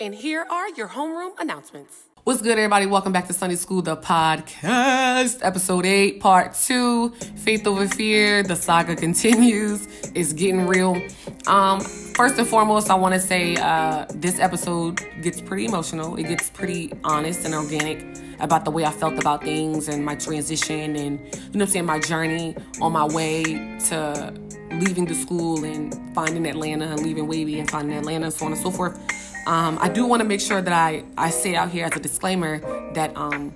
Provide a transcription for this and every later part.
And here are your homeroom announcements. What's good, everybody? Welcome back to Sunday School, the podcast, episode eight, part two. Faith over fear. The saga continues. It's getting real. Um, first and foremost, I want to say uh, this episode gets pretty emotional. It gets pretty honest and organic about the way I felt about things and my transition and you know I'm saying, my journey on my way to leaving the school and finding Atlanta and leaving Wavy and finding Atlanta and so on and so forth. Um, I do want to make sure that I, I say out here as a disclaimer that um,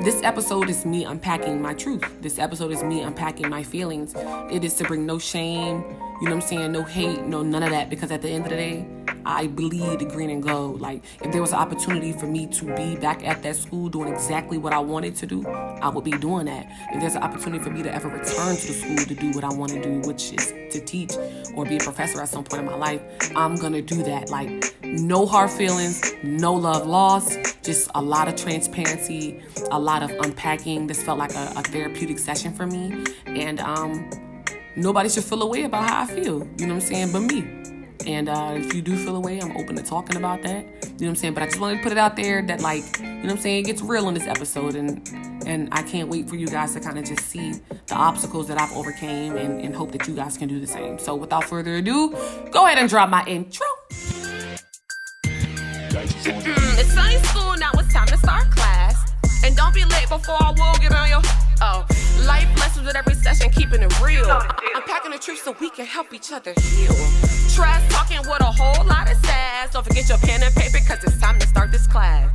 this episode is me unpacking my truth. This episode is me unpacking my feelings. It is to bring no shame, you know what I'm saying, no hate, no none of that. Because at the end of the day, I bleed green and gold. Like if there was an opportunity for me to be back at that school doing exactly what I wanted to do, I would be doing that. If there's an opportunity for me to ever return to the school to do what I want to do, which is to teach or be a professor at some point in my life, I'm gonna do that. Like no hard feelings, no love lost, just a lot of transparency, a lot of unpacking. This felt like a, a therapeutic session for me. And um nobody should feel away about how I feel. You know what I'm saying? But me. And uh, if you do feel a way, I'm open to talking about that. You know what I'm saying? But I just wanted to put it out there that like, you know what I'm saying, it gets real in this episode and and I can't wait for you guys to kind of just see the obstacles that I've overcame and, and hope that you guys can do the same. So without further ado, go ahead and drop my intro. it's Sunday school, now it's time to start class. And don't be late before I will get on your oh life lessons with every session, keeping it real. I'm packing the truth so we can help each other heal. Trash talking with a whole lot of sass. Don't forget your pen and paper, cause it's time to start this class.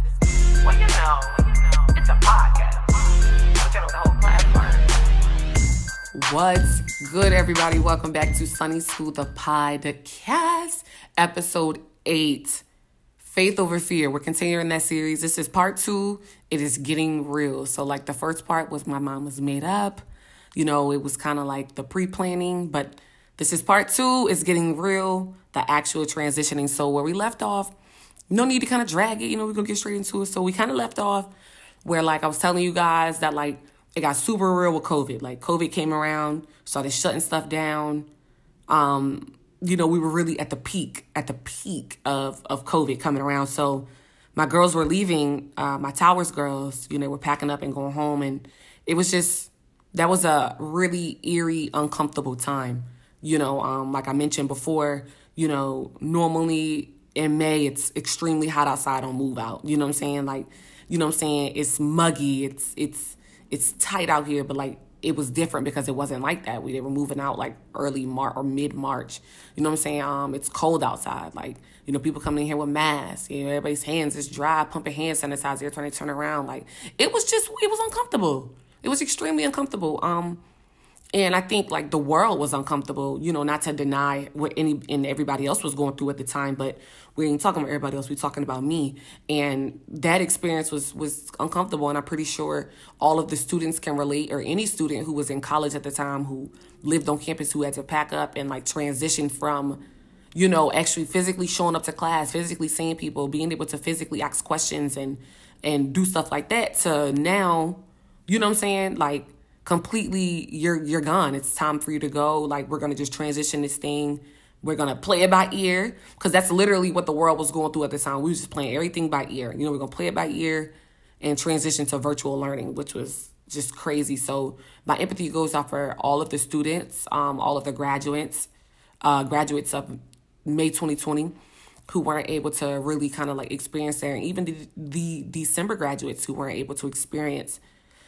Well, you know, it's a podcast. You know, the whole class. What's good, everybody? Welcome back to Sunny School, of Pie, the podcast, episode eight. Faith over fear. We're continuing that series. This is part two. It is getting real. So, like, the first part was my mom was made up. You know, it was kind of like the pre planning, but this is part two. It's getting real, the actual transitioning. So, where we left off, no need to kind of drag it. You know, we're going to get straight into it. So, we kind of left off where, like, I was telling you guys that, like, it got super real with COVID. Like, COVID came around, started shutting stuff down. Um, you know, we were really at the peak, at the peak of, of COVID coming around. So my girls were leaving, uh, my Towers girls, you know, were packing up and going home. And it was just, that was a really eerie, uncomfortable time. You know, um, like I mentioned before, you know, normally in May, it's extremely hot outside on move out. You know what I'm saying? Like, you know what I'm saying? It's muggy. It's, it's, it's tight out here, but like it was different because it wasn't like that. We they were moving out like early March or mid March. You know what I'm saying? Um, it's cold outside. Like you know, people coming in here with masks. You know, everybody's hands is dry, pumping hand sanitizer. Trying to turn around. Like it was just, it was uncomfortable. It was extremely uncomfortable. Um, and I think like the world was uncomfortable. You know, not to deny what any and everybody else was going through at the time, but we ain't talking about everybody else. We're talking about me, and that experience was was uncomfortable. And I'm pretty sure all of the students can relate, or any student who was in college at the time who lived on campus who had to pack up and like transition from, you know, actually physically showing up to class, physically seeing people, being able to physically ask questions and and do stuff like that. To now, you know what I'm saying, like completely you're you're gone. It's time for you to go. Like we're gonna just transition this thing. We're gonna play it by ear because that's literally what the world was going through at the time. We was just playing everything by ear. You know, we're gonna play it by ear and transition to virtual learning, which was just crazy. So my empathy goes out for all of the students, um, all of the graduates, uh, graduates of May 2020 who weren't able to really kind of like experience there, and even the, the December graduates who weren't able to experience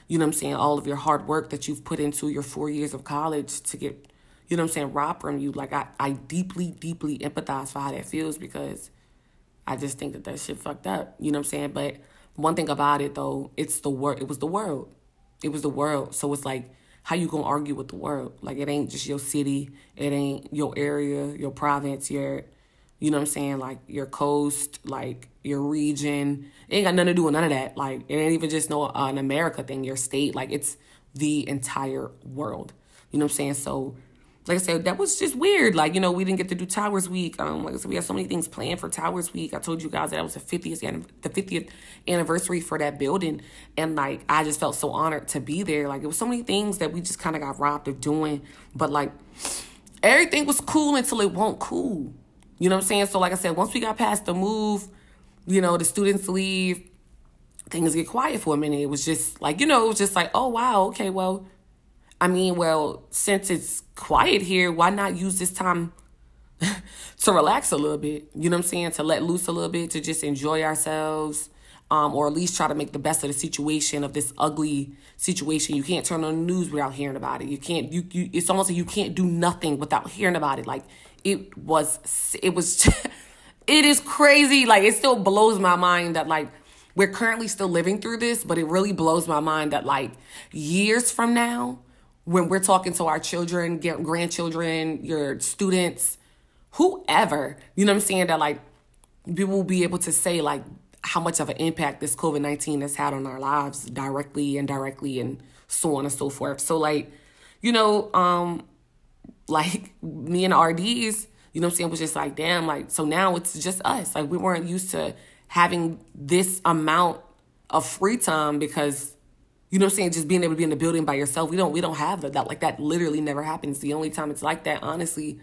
you know what I'm saying, all of your hard work that you've put into your four years of college to get, you know what I'm saying, robbed from you. Like, I, I deeply, deeply empathize for how that feels because I just think that that shit fucked up. You know what I'm saying? But one thing about it, though, it's the world. It was the world. It was the world. So it's like, how you gonna argue with the world? Like, it ain't just your city. It ain't your area, your province, your you know what I'm saying? Like your coast, like your region. It ain't got nothing to do with none of that. Like it ain't even just no uh, an America thing, your state. Like it's the entire world. You know what I'm saying? So like I said, that was just weird. Like, you know, we didn't get to do Towers Week. Um, like I said, we had so many things planned for Towers Week. I told you guys that was the 50th, the 50th anniversary for that building. And like, I just felt so honored to be there. Like, it was so many things that we just kind of got robbed of doing. But like, everything was cool until it won't cool. You know what I'm saying? So like I said, once we got past the move, you know, the students leave, things get quiet for a minute. It was just like, you know, it was just like, oh wow, okay, well, I mean, well, since it's quiet here, why not use this time to relax a little bit? You know what I'm saying? To let loose a little bit, to just enjoy ourselves. Um, or at least try to make the best of the situation of this ugly situation. You can't turn on the news without hearing about it. You can't. You, you it's almost like you can't do nothing without hearing about it. Like it was. It was. it is crazy. Like it still blows my mind that like we're currently still living through this, but it really blows my mind that like years from now, when we're talking to our children, grandchildren, your students, whoever, you know what I'm saying, that like people will be able to say like how much of an impact this COVID 19 has had on our lives directly, and indirectly, and so on and so forth. So, like, you know, um, like me and RDs, you know what I'm saying, was just like, damn, like, so now it's just us. Like, we weren't used to having this amount of free time because you know what I'm saying, just being able to be in the building by yourself. We don't we don't have that like that literally never happens. The only time it's like that, honestly,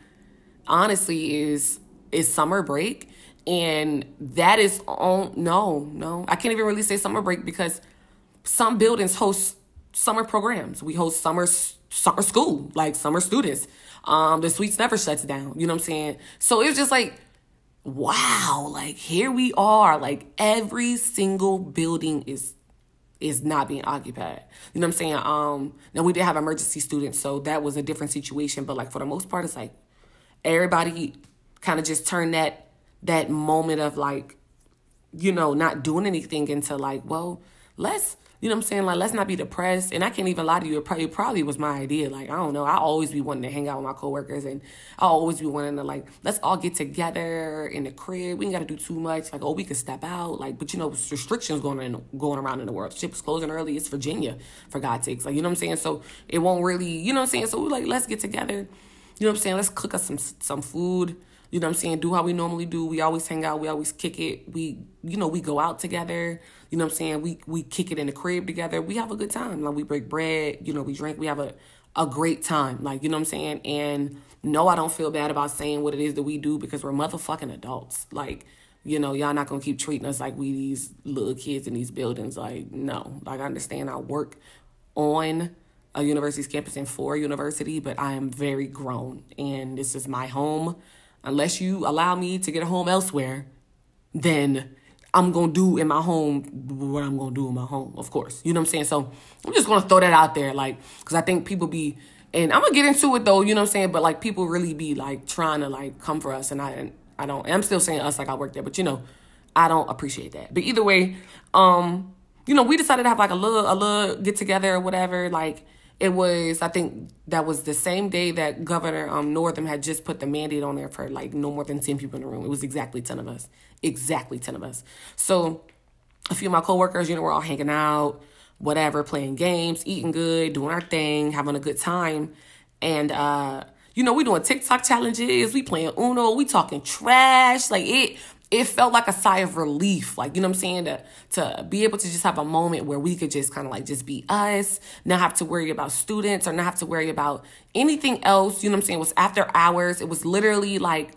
honestly, is is summer break. And that is on no, no. I can't even really say summer break because some buildings host summer programs. We host summer summer school, like summer students. Um, the suites never shuts down. You know what I'm saying? So it was just like wow, like here we are, like every single building is is not being occupied. You know what I'm saying? Um now we did have emergency students, so that was a different situation, but like for the most part it's like everybody kind of just turned that that moment of like you know, not doing anything into like, well, let's you know what I'm saying? Like, let's not be depressed. And I can't even lie to you. It probably, it probably was my idea. Like, I don't know. I always be wanting to hang out with my coworkers, and I always be wanting to like, let's all get together in the crib. We ain't got to do too much. Like, oh, we could step out. Like, but you know, restrictions going in, going around in the world. Ship's closing early. It's Virginia, for God's sakes. Like, you know what I'm saying? So it won't really, you know what I'm saying? So we like, let's get together. You know what I'm saying? Let's cook us some some food. You know what I'm saying? Do how we normally do. We always hang out. We always kick it. We, you know, we go out together. You know what I'm saying? We we kick it in the crib together. We have a good time. Like we break bread. You know, we drink. We have a a great time. Like you know what I'm saying? And no, I don't feel bad about saying what it is that we do because we're motherfucking adults. Like you know, y'all not gonna keep treating us like we these little kids in these buildings. Like no. Like I understand I work on a university's campus and for a university, but I am very grown and this is my home unless you allow me to get a home elsewhere, then I'm gonna do in my home what I'm gonna do in my home, of course. You know what I'm saying? So I'm just gonna throw that out there, like, cause I think people be, and I'm gonna get into it though, you know what I'm saying? But like, people really be like trying to like come for us, and I, and I don't. I'm still saying us like I work there, but you know, I don't appreciate that. But either way, um, you know, we decided to have like a little, a little get together or whatever, like it was I think that was the same day that Governor um, Northam had just put the mandate on there for like no more than ten people in the room. It was exactly ten of us, exactly ten of us. So a few of my coworkers, you know, we're all hanging out, whatever, playing games, eating good, doing our thing, having a good time, and uh, you know, we doing TikTok challenges, we playing Uno, we talking trash, like it it felt like a sigh of relief like you know what i'm saying? To to be able to just have a moment where we could just kind of like just be us not have to worry about students or not have to worry about anything else you know what i'm saying? It was after hours. It was literally like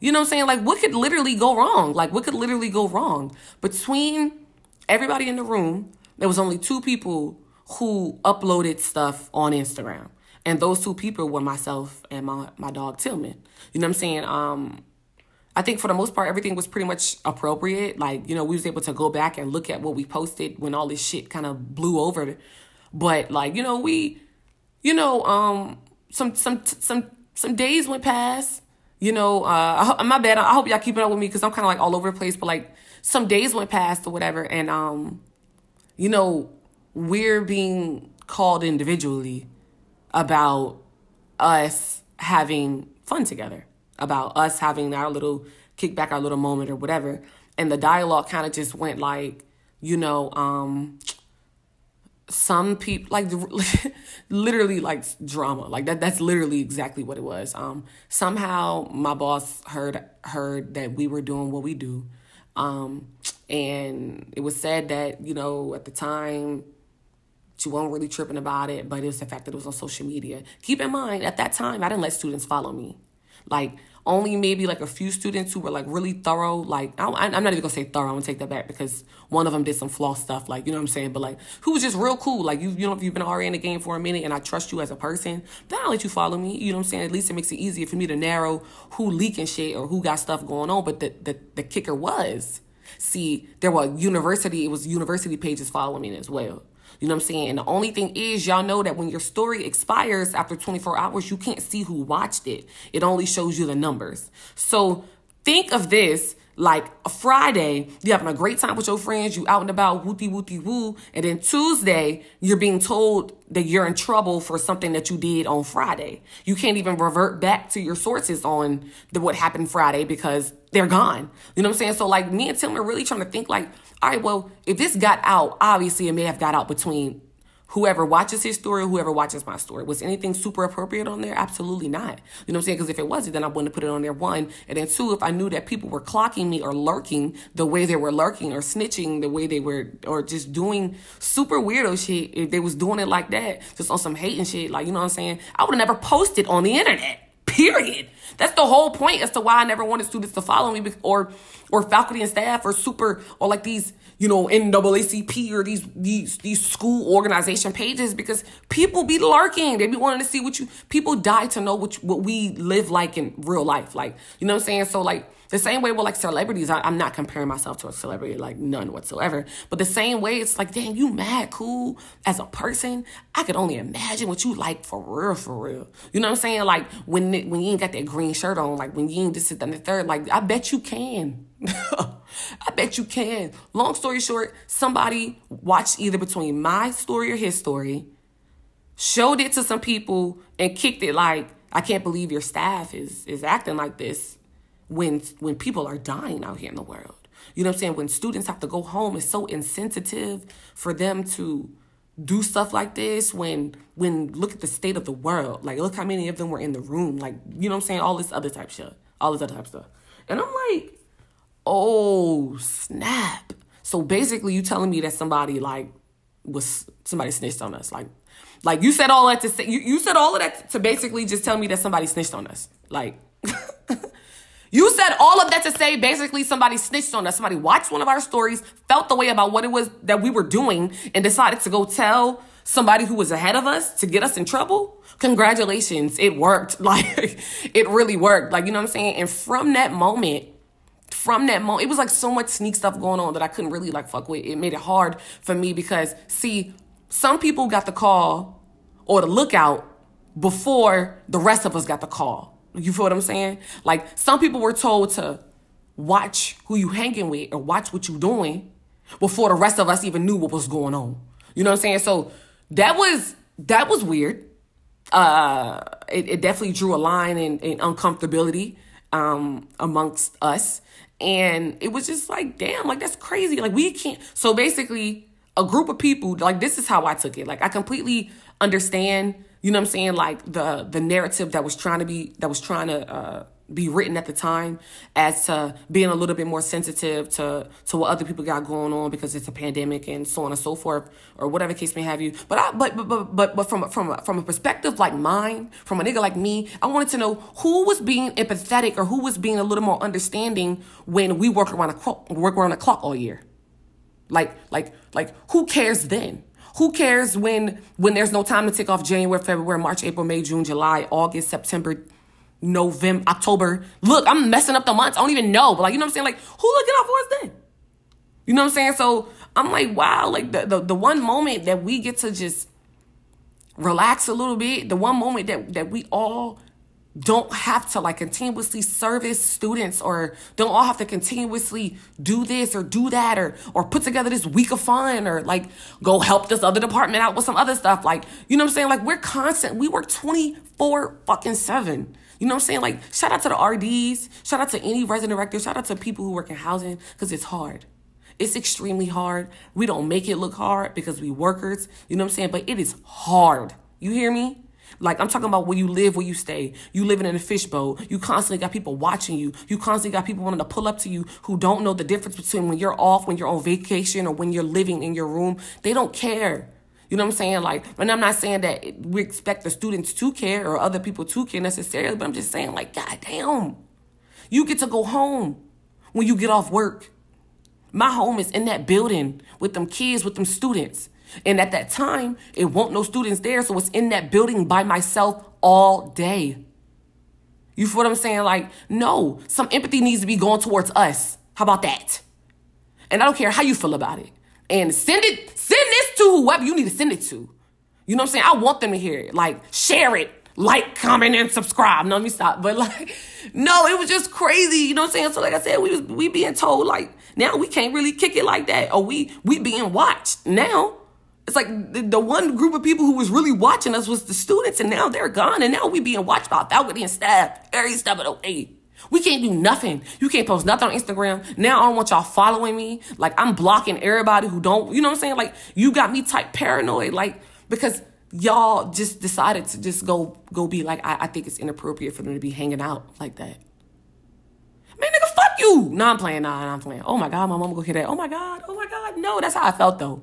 you know what i'm saying? Like what could literally go wrong? Like what could literally go wrong? Between everybody in the room there was only two people who uploaded stuff on instagram and those two people were myself and my my dog tillman. You know what i'm saying? Um I think for the most part, everything was pretty much appropriate. Like, you know, we was able to go back and look at what we posted when all this shit kind of blew over. But like, you know, we, you know, um, some, some, some, some days went past, you know, uh, I, my bad. I hope y'all keeping up with me because I'm kind of like all over the place, but like some days went past or whatever. And, um, you know, we're being called individually about us having fun together about us having our little kickback, our little moment or whatever. And the dialogue kind of just went like, you know, um, some people like literally like drama like that that's literally exactly what it was um somehow my boss heard heard that we were doing what we do um and it was said that you know at the time She wasn't really tripping about it, but it was the fact that it was on social media. Keep in mind, at that time, I didn't let students follow me. Like, only maybe like a few students who were like really thorough. Like, I, I'm not even gonna say thorough. I'm gonna take that back because one of them did some flaw stuff. Like, you know what I'm saying? But like, who was just real cool. Like, you, you know, if you've been already in the game for a minute and I trust you as a person, then I'll let you follow me. You know what I'm saying? At least it makes it easier for me to narrow who leaking shit or who got stuff going on. But the, the, the kicker was, see, there were university, it was university pages following me as well. You know what I'm saying? And the only thing is, y'all know that when your story expires after 24 hours, you can't see who watched it. It only shows you the numbers. So think of this like a Friday, you're having a great time with your friends, you out and about, wooty wooty woo, and then Tuesday, you're being told that you're in trouble for something that you did on Friday. You can't even revert back to your sources on the, what happened Friday because they're gone. You know what I'm saying? So like me and Tim are really trying to think like, all right, well, if this got out, obviously it may have got out between whoever watches his story or whoever watches my story. Was anything super appropriate on there? Absolutely not. You know what I'm saying? Because if it wasn't, then I wouldn't put it on there, one. And then two, if I knew that people were clocking me or lurking the way they were lurking or snitching the way they were, or just doing super weirdo shit, if they was doing it like that, just on some hate and shit, like, you know what I'm saying? I would have never posted on the internet. Period. That's the whole point as to why I never wanted students to follow me or or faculty and staff or super or like these you know NAACP or these these these school organization pages because people be lurking. They be wanting to see what you people die to know what you, what we live like in real life. Like you know what I'm saying. So like the same way with like celebrities, I, am not comparing myself to a celebrity, like none whatsoever. But the same way, it's like, damn, you mad cool as a person. I could only imagine what you like for real, for real. You know what I'm saying? Like when when you ain't got that green shirt on, like when you ain't just this and the third, like I bet you can. I bet you can. Long story short, somebody watched either between my story or his story, showed it to some people, and kicked it like, I can't believe your staff is is acting like this when when people are dying out here in the world. You know what I'm saying? When students have to go home, it's so insensitive for them to do stuff like this when when look at the state of the world. Like look how many of them were in the room. Like, you know what I'm saying? All this other type shit. All this other type stuff. And I'm like, oh snap. So basically you telling me that somebody like was somebody snitched on us. Like like you said all that to say you, you said all of that to basically just tell me that somebody snitched on us. Like You said all of that to say basically somebody snitched on us. Somebody watched one of our stories, felt the way about what it was that we were doing, and decided to go tell somebody who was ahead of us to get us in trouble. Congratulations. It worked. Like, it really worked. Like, you know what I'm saying? And from that moment, from that moment, it was like so much sneak stuff going on that I couldn't really like fuck with. It made it hard for me because, see, some people got the call or the lookout before the rest of us got the call. You feel what I'm saying? Like some people were told to watch who you hanging with or watch what you doing before the rest of us even knew what was going on. You know what I'm saying? So that was that was weird. Uh, it, it definitely drew a line in, in uncomfortability um, amongst us, and it was just like, damn, like that's crazy. Like we can't. So basically, a group of people, like this is how I took it. Like I completely understand you know what I'm saying? Like the the narrative that was trying to be that was trying to uh, be written at the time as to being a little bit more sensitive to to what other people got going on because it's a pandemic and so on and so forth or whatever case may have you. But I but but but but, from from from a perspective like mine, from a nigga like me, I wanted to know who was being empathetic or who was being a little more understanding when we work around a clock, work around the clock all year. Like like like who cares then? Who cares when when there's no time to take off January, February, March, April, May, June, July, August, September, November, October. Look, I'm messing up the months. I don't even know. But like, you know what I'm saying? Like, who looking out for us then? You know what I'm saying? So I'm like, wow, like the, the, the one moment that we get to just relax a little bit, the one moment that, that we all don't have to like continuously service students or don't all have to continuously do this or do that or or put together this week of fun or like go help this other department out with some other stuff. Like you know what I'm saying? Like we're constant. We work 24 fucking 7 you know what I'm saying? Like shout out to the RDs shout out to any resident director shout out to people who work in housing cuz it's hard. It's extremely hard. We don't make it look hard because we workers, you know what I'm saying? But it is hard. You hear me? Like I'm talking about where you live, where you stay. You living in a fishbowl. You constantly got people watching you. You constantly got people wanting to pull up to you who don't know the difference between when you're off, when you're on vacation, or when you're living in your room. They don't care. You know what I'm saying? Like, and I'm not saying that we expect the students to care or other people to care necessarily, but I'm just saying, like, God damn, you get to go home when you get off work. My home is in that building with them kids, with them students. And at that time, it won't no students there, so it's in that building by myself all day. You feel what I'm saying? Like, no, some empathy needs to be going towards us. How about that? And I don't care how you feel about it. And send it, send this to whoever you need to send it to. You know what I'm saying? I want them to hear it. Like, share it, like, comment, and subscribe. No, let me stop. But like, no, it was just crazy. You know what I'm saying? So like I said, we was we being told like now we can't really kick it like that. Or we we being watched now. It's like the, the one group of people who was really watching us was the students, and now they're gone, and now we being watched by faculty and staff every step of the way. We can't do nothing. You can't post nothing on Instagram. Now I don't want y'all following me. Like I'm blocking everybody who don't, you know what I'm saying? Like you got me type paranoid. Like because y'all just decided to just go go be like, I, I think it's inappropriate for them to be hanging out like that. Man, nigga, fuck you. No, I'm playing. Nah, I'm playing. Oh my God, my mom go hear that. Oh my God, oh my God. No, that's how I felt though.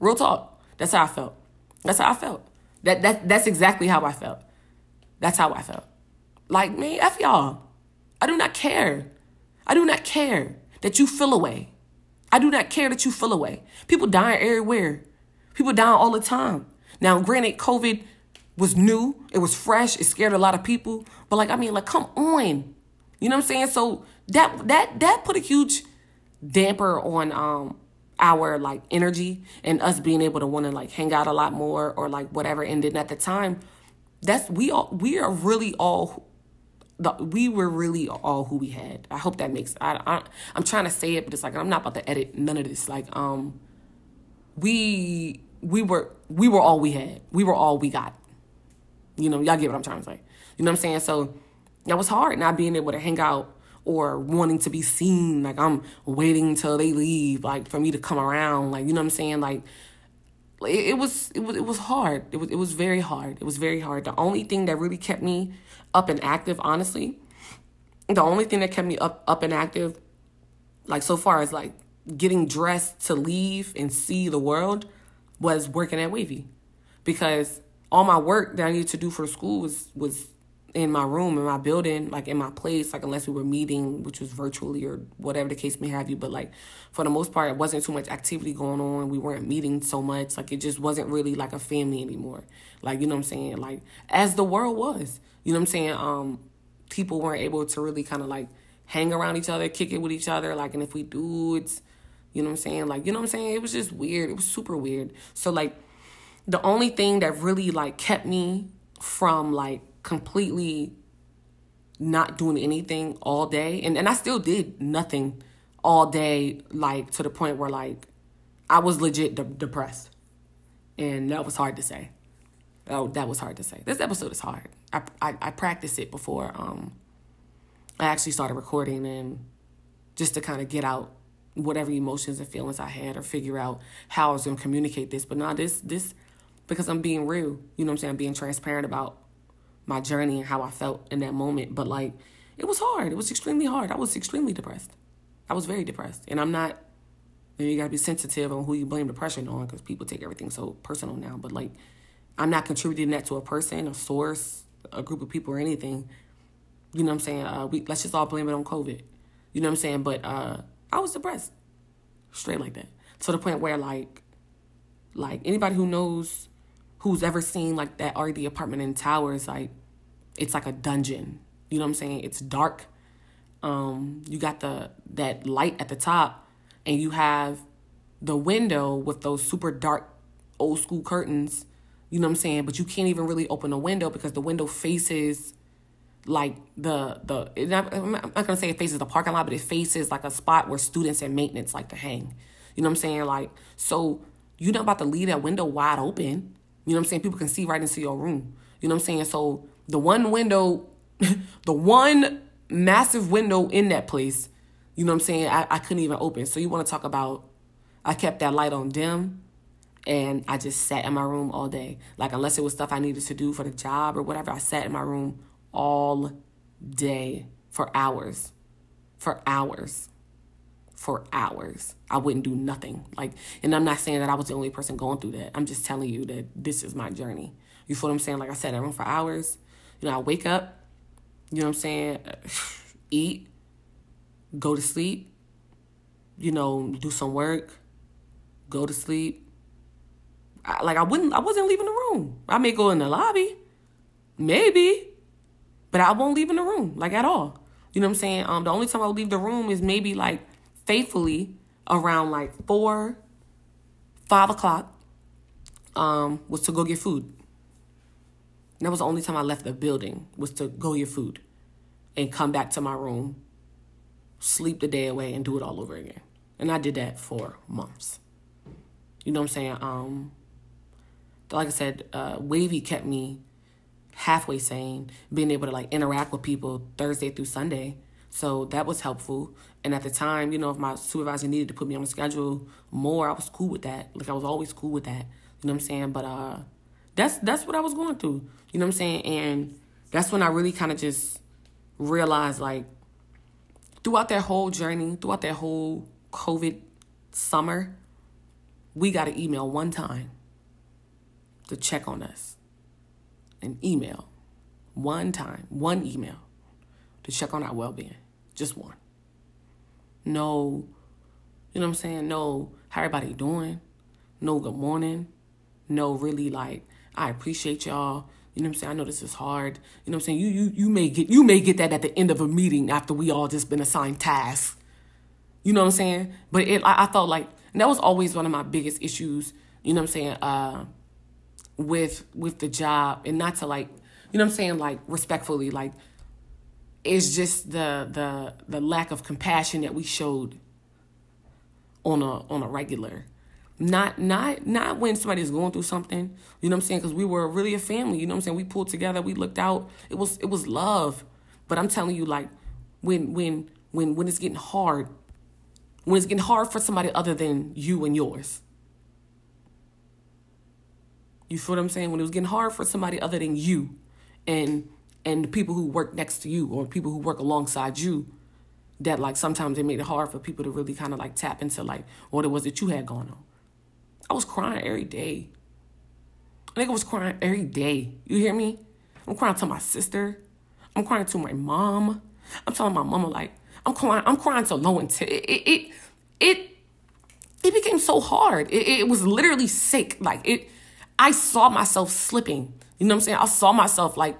Real talk. That's how I felt. That's how I felt. That that that's exactly how I felt. That's how I felt. Like, man, F y'all. I do not care. I do not care that you feel away. I do not care that you feel away. People dying everywhere. People dying all the time. Now, granted, COVID was new, it was fresh, it scared a lot of people. But like, I mean, like, come on. You know what I'm saying? So that that that put a huge damper on um our like energy and us being able to want to like hang out a lot more or like whatever. And then at the time, that's we all we are really all the, we were really all who we had. I hope that makes. I, I I'm trying to say it, but it's like I'm not about to edit none of this. Like um, we we were we were all we had. We were all we got. You know, y'all get what I'm trying to say. You know what I'm saying? So that was hard not being able to hang out or wanting to be seen. Like I'm waiting until they leave, like for me to come around. Like you know what I'm saying? Like it, it was it was it was hard. It was it was very hard. It was very hard. The only thing that really kept me up and active, honestly, the only thing that kept me up up and active, like so far as like getting dressed to leave and see the world, was working at Wavy, because all my work that I needed to do for school was was in my room, in my building, like in my place, like unless we were meeting, which was virtually or whatever the case may have you. But like for the most part, it wasn't too much activity going on. We weren't meeting so much. Like it just wasn't really like a family anymore. Like, you know what I'm saying? Like as the world was. You know what I'm saying? Um, people weren't able to really kind of like hang around each other, kick it with each other. Like, and if we do, it's, you know what I'm saying? Like, you know what I'm saying? It was just weird. It was super weird. So like the only thing that really like kept me from like completely not doing anything all day. And, and I still did nothing all day like to the point where like I was legit de- depressed. And that was hard to say. Oh that was hard to say. This episode is hard. I, I, I practiced it before um I actually started recording and just to kind of get out whatever emotions and feelings I had or figure out how I was gonna communicate this. But now this this because I'm being real you know what I'm saying? I'm being transparent about my journey and how I felt in that moment. But like, it was hard. It was extremely hard. I was extremely depressed. I was very depressed. And I'm not, you gotta be sensitive on who you blame depression on because people take everything so personal now. But like, I'm not contributing that to a person, a source, a group of people, or anything. You know what I'm saying? Uh, we let's just all blame it on COVID. You know what I'm saying? But uh, I was depressed, straight like that, to the point where like, like anybody who knows who's ever seen like that RD apartment in towers, like it's like a dungeon. You know what I'm saying? It's dark. Um, you got the that light at the top, and you have the window with those super dark old school curtains. You know what I'm saying? But you can't even really open the window because the window faces like the the I'm not gonna say it faces the parking lot, but it faces like a spot where students and maintenance like to hang. You know what I'm saying? Like so you're not about to leave that window wide open. You know what I'm saying? People can see right into your room. You know what I'm saying? So the one window, the one massive window in that place, you know what I'm saying? I, I couldn't even open. So you want to talk about, I kept that light on dim and I just sat in my room all day. Like, unless it was stuff I needed to do for the job or whatever, I sat in my room all day for hours. For hours. For hours. I wouldn't do nothing. Like, and I'm not saying that I was the only person going through that. I'm just telling you that this is my journey. You feel what I'm saying? Like I said, I run for hours. You know, I wake up, you know what I'm saying, eat, go to sleep, you know, do some work, go to sleep. I, like I wouldn't I wasn't leaving the room. I may go in the lobby. Maybe. But I won't leave in the room, like at all. You know what I'm saying? Um, the only time I would leave the room is maybe like faithfully around like four, five o'clock. Um, was to go get food. that was the only time I left the building was to go get food, and come back to my room, sleep the day away, and do it all over again. And I did that for months. You know what I'm saying? Um, like I said, uh, Wavy kept me halfway sane, being able to like interact with people Thursday through Sunday. So that was helpful. And at the time, you know, if my supervisor needed to put me on the schedule more, I was cool with that. Like I was always cool with that. You know what I'm saying? But uh that's that's what I was going through. You know what I'm saying? And that's when I really kind of just realized like throughout that whole journey, throughout that whole COVID summer, we got an email one time to check on us an email one time, one email to check on our well being. Just one. No, you know what I'm saying? No, how everybody doing? No, good morning. No, really like, I appreciate y'all. You know what I'm saying? I know this is hard. You know what I'm saying? You you you may get you may get that at the end of a meeting after we all just been assigned tasks. You know what I'm saying? But it I, I felt like that was always one of my biggest issues. You know what I'm saying? Uh, with with the job and not to like you know what I'm saying like respectfully like it's just the the the lack of compassion that we showed on a on a regular. Not not not when somebody's going through something you know what I'm saying? Because we were really a family you know what I'm saying? We pulled together we looked out. It was it was love. But I'm telling you like when when when when it's getting hard when it's getting hard for somebody other than you and yours. You feel what I'm saying? When it was getting hard for somebody other than you. And and the people who work next to you or people who work alongside you, that like sometimes it made it hard for people to really kind of like tap into like what it was that you had going on. I was crying every day. I think I was crying every day. You hear me? I'm crying to my sister. I'm crying to my mom. I'm telling my mama like I'm crying. I'm crying to low and it, it it it it became so hard. It, it was literally sick. Like it I saw myself slipping. You know what I'm saying? I saw myself like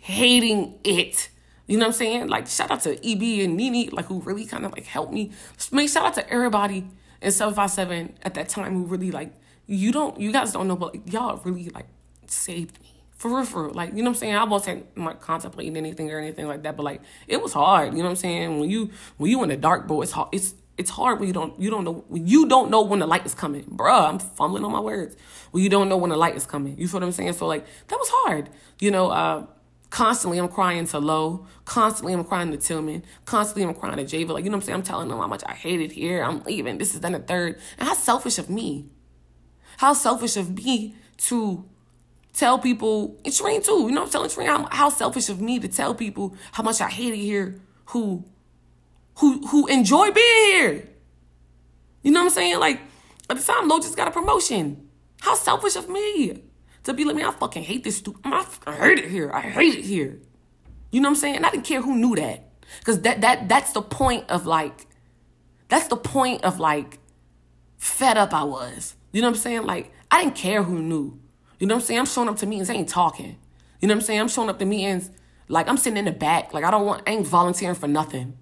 hating it. You know what I'm saying? Like shout out to EB and Nini, like who really kind of like helped me. Make shout out to everybody in 757 at that time who really like you don't you guys don't know but like, y'all really like saved me. For real, for real. Like, you know what I'm saying? I wasn't like contemplating anything or anything like that, but like it was hard. You know what I'm saying? When you when you in the dark, bro, it's hard. It's it's hard when you don't you don't know when you don't know when the light is coming. Bruh, I'm fumbling on my words. When you don't know when the light is coming. You feel what I'm saying? So like that was hard. You know, uh constantly I'm crying to Low. Constantly I'm crying to Tillman. Constantly I'm crying to Java. Like, you know what I'm saying? I'm telling them how much I hate it here. I'm leaving. This is then the third. And how selfish of me. How selfish of me to tell people, and Shereen too, you know, I'm telling Shereen how, how selfish of me to tell people how much I hate it here who who who enjoy being here. You know what I'm saying? Like at the time, Lo just got a promotion. How selfish of me to be like, man, I fucking hate this. Stu- I hate it here. I hate it here. You know what I'm saying? And I didn't care who knew that, because that that that's the point of like, that's the point of like, fed up I was. You know what I'm saying? Like I didn't care who knew. You know what I'm saying? I'm showing up to meetings, I ain't talking. You know what I'm saying? I'm showing up to meetings, like I'm sitting in the back, like I don't want, I ain't volunteering for nothing.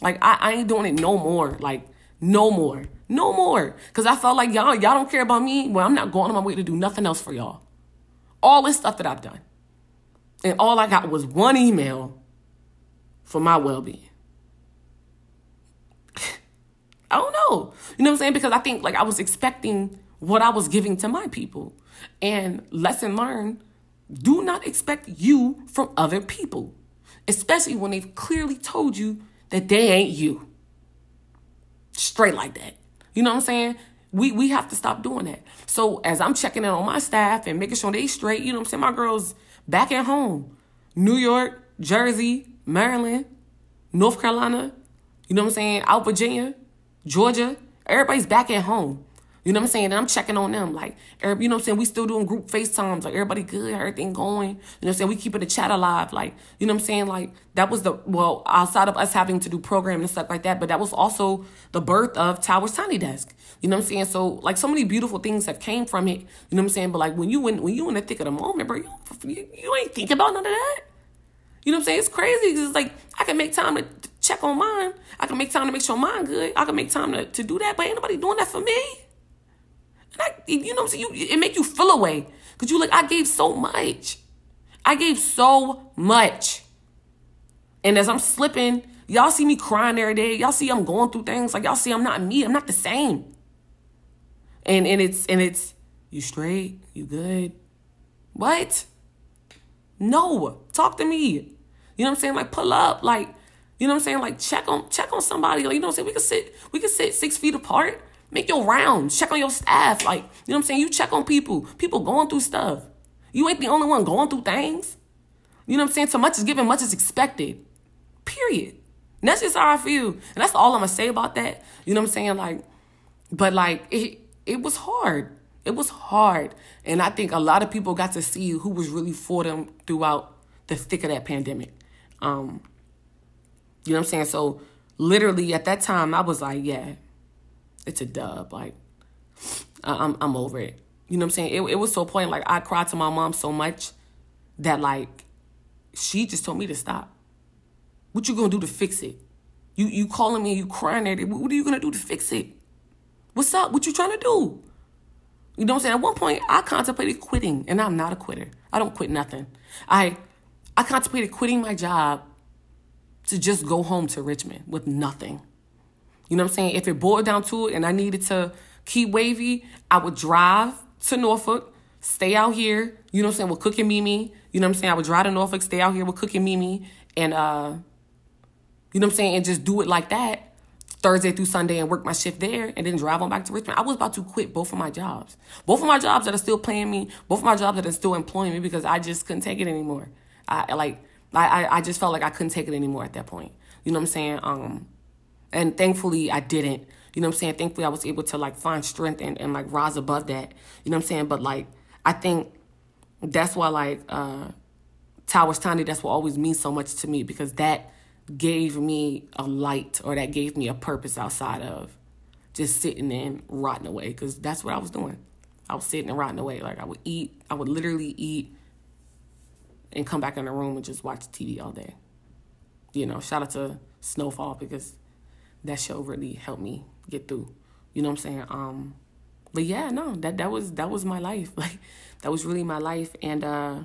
Like I, I ain't doing it no more. Like no more. No more. Cause I felt like y'all, y'all don't care about me. Well, I'm not going on my way to do nothing else for y'all. All this stuff that I've done. And all I got was one email for my well-being. I don't know. You know what I'm saying? Because I think like I was expecting what I was giving to my people. And lesson learned, do not expect you from other people. Especially when they've clearly told you that they ain't you. Straight like that. You know what I'm saying? We we have to stop doing that. So as I'm checking in on my staff and making sure they straight, you know what I'm saying? My girls back at home. New York, Jersey, Maryland, North Carolina, you know what I'm saying? Out Virginia. Georgia, everybody's back at home. You know what I'm saying? And I'm checking on them. Like, er, you know what I'm saying? We still doing group FaceTimes. Like, everybody good, everything going. You know what I'm saying? We keeping the chat alive. Like, you know what I'm saying? Like, that was the, well, outside of us having to do programming and stuff like that, but that was also the birth of Towers Tiny Desk. You know what I'm saying? So, like, so many beautiful things have came from it. You know what I'm saying? But, like, when you in, when you in the thick of the moment, bro, you, you, you ain't thinking about none of that. You know what I'm saying? It's crazy it's like I can make time to check on mine. I can make time to make sure mine good. I can make time to, to do that, but ain't nobody doing that for me. You know what I'm saying? You, it make you feel away because you like I gave so much. I gave so much, and as I'm slipping, y'all see me crying every day. Y'all see I'm going through things. Like y'all see I'm not me. I'm not the same. And and it's and it's you straight, you good. What? No, talk to me. You know what I'm saying? Like pull up, like you know what I'm saying? Like check on check on somebody. Like you know what I'm saying? We could sit we could sit six feet apart. Make your rounds. Check on your staff. Like you know what I'm saying? You check on people. People going through stuff. You ain't the only one going through things. You know what I'm saying? So much is given, much is expected. Period. And that's just how I feel. And that's all I'm gonna say about that. You know what I'm saying? Like, but like it it was hard. It was hard. And I think a lot of people got to see who was really for them throughout the thick of that pandemic. Um, you know what I'm saying? So literally at that time I was like, yeah, it's a dub. Like I- I'm I'm over it. You know what I'm saying? It it was so point like I cried to my mom so much that like she just told me to stop. What you gonna do to fix it? You you calling me, you crying at it. What are you gonna do to fix it? What's up? What you trying to do? You know what I'm saying? At one point, I contemplated quitting, and I'm not a quitter. I don't quit nothing. I I contemplated quitting my job to just go home to Richmond with nothing. You know what I'm saying? If it boiled down to it and I needed to keep wavy, I would drive to Norfolk, stay out here, you know what I'm saying, with Cook and Mimi. You know what I'm saying? I would drive to Norfolk, stay out here with Cook and Mimi, and uh, you know what I'm saying, and just do it like that. Thursday through Sunday and work my shift there and then drive on back to Richmond. I was about to quit both of my jobs. Both of my jobs that are still paying me, both of my jobs that are still employing me because I just couldn't take it anymore. I like I, I just felt like I couldn't take it anymore at that point. You know what I'm saying? Um and thankfully I didn't. You know what I'm saying? Thankfully I was able to like find strength and, and like rise above that. You know what I'm saying? But like I think that's why like uh Towers Tiny, that's what always means so much to me because that gave me a light or that gave me a purpose outside of just sitting and rotting away because that's what I was doing. I was sitting and rotting away. Like I would eat, I would literally eat and come back in the room and just watch TV all day. You know, shout out to Snowfall because that show really helped me get through. You know what I'm saying? Um, but yeah, no, that that was that was my life. Like that was really my life, and uh,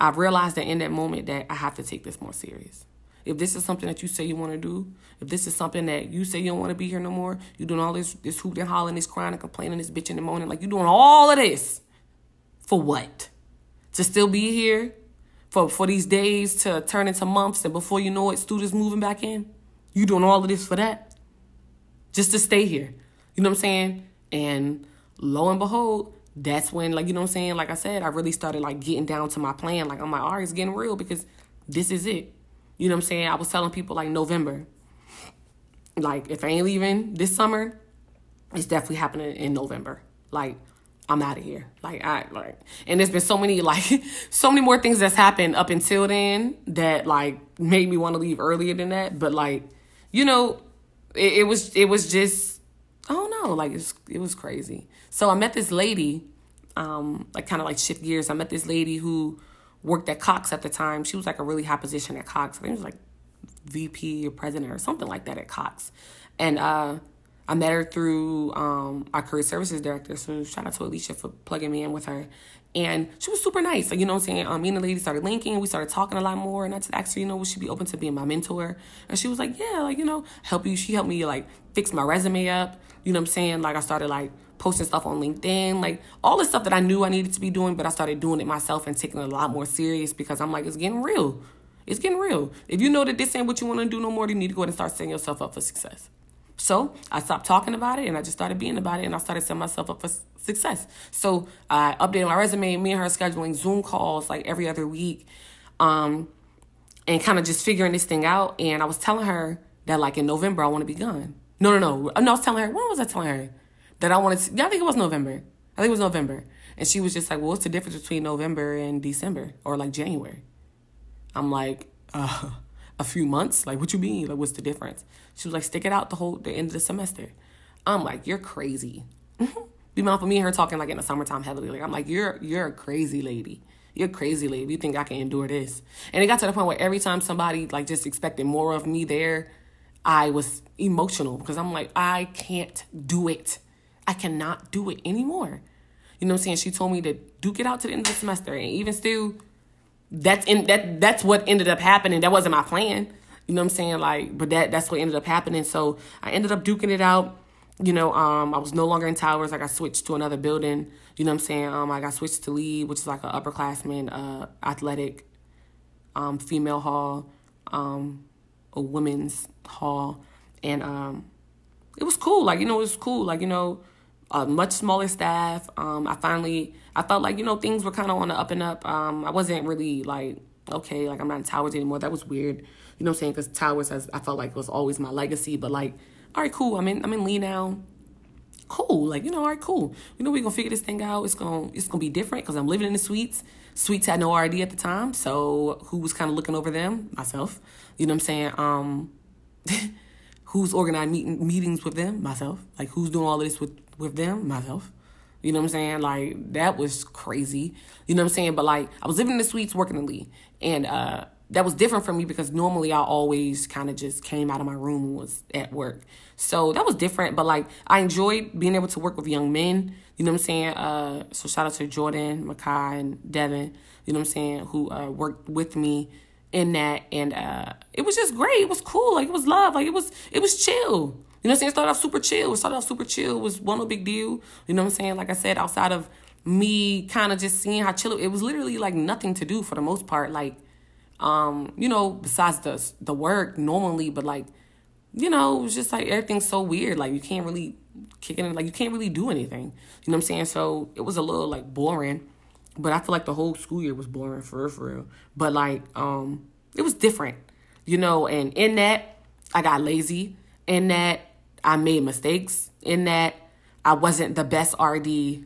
I realized that in that moment that I have to take this more serious. If this is something that you say you want to do, if this is something that you say you don't want to be here no more, you doing all this this hoop and hollering, this crying and complaining, this bitching and moaning, like you doing all of this for what? To still be here for for these days to turn into months, and before you know it, students moving back in. You doing all of this for that? Just to stay here. You know what I'm saying? And lo and behold, that's when, like, you know what I'm saying? Like I said, I really started like getting down to my plan. Like, I'm like, all right, it's getting real because this is it. You know what I'm saying? I was telling people like November. Like, if I ain't leaving this summer, it's definitely happening in November. Like, I'm out of here. Like I like and there's been so many like so many more things that's happened up until then that like made me want to leave earlier than that. But like, you know, it, it was it was just I don't know, like it's, it was crazy. So I met this lady, um, like kind of like shift gears. I met this lady who worked at Cox at the time. She was like a really high position at Cox. I think it was like VP or president or something like that at Cox. And uh, I met her through um, our career services director. So shout out to Alicia for plugging me in with her. And she was super nice. You know what I'm saying? Um, me and the lady started linking. and We started talking a lot more. And I just asked her, you know, would she be open to being my mentor? And she was like, yeah, like, you know, help you. She helped me, like, fix my resume up. You know what I'm saying? Like, I started, like, posting stuff on LinkedIn. Like, all the stuff that I knew I needed to be doing. But I started doing it myself and taking it a lot more serious because I'm like, it's getting real. It's getting real. If you know that this ain't what you want to do no more, you need to go ahead and start setting yourself up for success. So I stopped talking about it and I just started being about it and I started setting myself up for success. So I updated my resume, me and her scheduling Zoom calls like every other week, um, and kind of just figuring this thing out. And I was telling her that like in November I want to be gone. No, no, no. No, I was telling her. When was I telling her that I wanted? To, yeah, I think it was November. I think it was November, and she was just like, "Well, what's the difference between November and December, or like January?" I'm like, uh, "A few months. Like, what you mean? Like, what's the difference?" She was like, "Stick it out the whole the end of the semester." I'm like, "You're crazy." Be mindful, of me and her talking like in the summertime heavily. Like, I'm like, "You're you're a crazy lady." You're crazy, lady. You think I can endure this? And it got to the point where every time somebody like just expected more of me there, I was emotional because I'm like, I can't do it. I cannot do it anymore. You know what I'm saying? She told me to duke it out to the end of the semester, and even still, that's in that that's what ended up happening. That wasn't my plan. You know what I'm saying? Like, but that that's what ended up happening. So I ended up duking it out. You know, um, I was no longer in Towers. Like I switched to another building. You know what I'm saying? Um, I got switched to Lee, which is like an upperclassman uh, athletic um, female hall, um, a women's hall, and um, it was cool. Like you know, it was cool. Like you know, a much smaller staff. Um, I finally, I felt like you know things were kind of on the up and up. Um, I wasn't really like okay, like I'm not in Towers anymore. That was weird. You know what I'm saying? Because Towers has, I felt like it was always my legacy. But like, all right, cool. I'm in, I'm in Lee now cool. Like, you know, all right, cool. You know, we're gonna figure this thing out. It's gonna it's gonna be different because I'm living in the suites. Suites had no RD at the time, so who was kind of looking over them? Myself. You know what I'm saying? Um, who's organizing meeting, meetings with them? Myself. Like, who's doing all this with with them? Myself. You know what I'm saying? Like, that was crazy. You know what I'm saying? But like, I was living in the suites, working in Lee, and uh, that was different for me because normally I always kind of just came out of my room and was at work. So that was different, but like I enjoyed being able to work with young men. You know what I'm saying? Uh, so shout out to Jordan, Makai, and Devin. You know what I'm saying? Who uh, worked with me in that, and uh, it was just great. It was cool. Like it was love. Like it was it was chill. You know what I'm saying? It started off super chill. It started off super chill. It was one no big deal. You know what I'm saying? Like I said, outside of me kind of just seeing how chill it, was literally like nothing to do for the most part. Like, um, you know, besides the the work normally, but like you know, it was just like everything's so weird. Like you can't really kick it like you can't really do anything. You know what I'm saying? So it was a little like boring. But I feel like the whole school year was boring for real, for real. But like, um, it was different. You know, and in that I got lazy. In that I made mistakes. In that I wasn't the best RD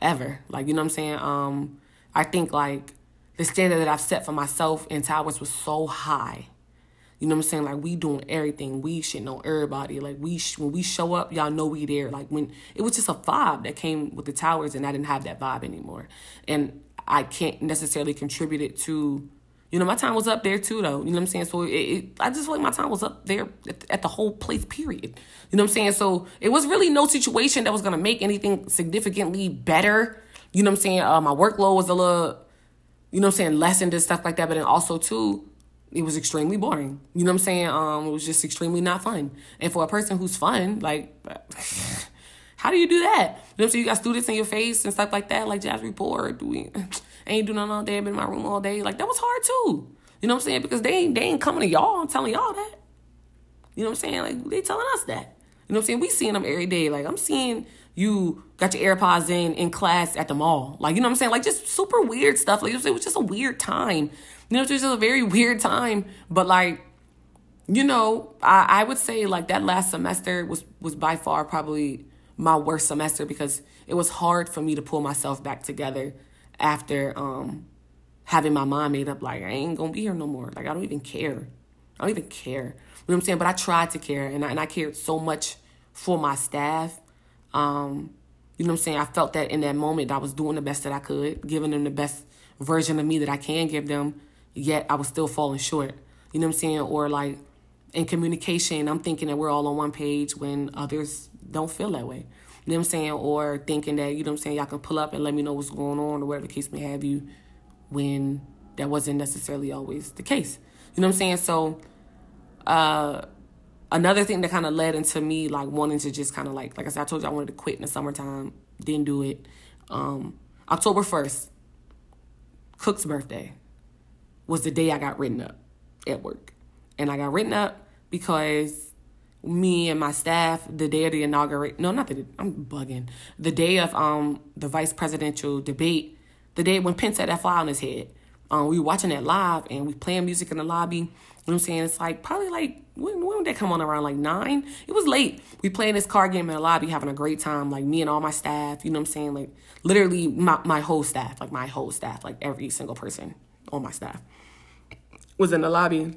ever. Like, you know what I'm saying? Um, I think like the standard that I've set for myself in Towers was so high you know what I'm saying? Like we doing everything. We shitting on everybody. Like we sh- when we show up, y'all know we there. Like when it was just a vibe that came with the towers, and I didn't have that vibe anymore. And I can't necessarily contribute it to, you know, my time was up there too, though. You know what I'm saying? So it, it, I just feel like my time was up there at, at the whole place. Period. You know what I'm saying? So it was really no situation that was gonna make anything significantly better. You know what I'm saying? Uh, my workload was a little, you know what I'm saying, lessened and stuff like that. But then also too it was extremely boring. You know what I'm saying? Um, it was just extremely not fun. And for a person who's fun, like, how do you do that? You know I'm? You got students in your face and stuff like that, like Jazz Report, doing, ain't doing nothing all day, I've been in my room all day. Like, that was hard too. You know what I'm saying? Because they ain't, they ain't coming to y'all and telling y'all that. You know what I'm saying? Like, they telling us that. You know what I'm saying? We seeing them every day. Like, I'm seeing you got your AirPods in in class at the mall. Like, you know what I'm saying? Like, just super weird stuff. Like, it was just a weird time. You know, it was just a very weird time. But like, you know, I, I would say like that last semester was was by far probably my worst semester because it was hard for me to pull myself back together after um having my mind made up like I ain't gonna be here no more. Like I don't even care. I don't even care. You know what I'm saying? But I tried to care and I, and I cared so much for my staff. Um, you know what I'm saying? I felt that in that moment I was doing the best that I could, giving them the best version of me that I can give them yet I was still falling short. You know what I'm saying? Or like in communication, I'm thinking that we're all on one page when others don't feel that way. You know what I'm saying? Or thinking that, you know what I'm saying, y'all can pull up and let me know what's going on or whatever the case may have you when that wasn't necessarily always the case. You know what I'm saying? So uh another thing that kind of led into me like wanting to just kind of like like I said I told you I wanted to quit in the summertime, didn't do it. Um October 1st, Cook's birthday was the day I got written up at work. And I got written up because me and my staff, the day of the inauguration, no, not the, I'm bugging, the day of um the vice presidential debate, the day when Pence had that fly on his head, Um, we were watching that live and we playing music in the lobby. You know what I'm saying? It's like probably like when when did that come on around like nine? It was late. We playing this card game in the lobby, having a great time. Like me and all my staff. You know what I'm saying? Like literally my my whole staff, like my whole staff, like every single person on my staff was in the lobby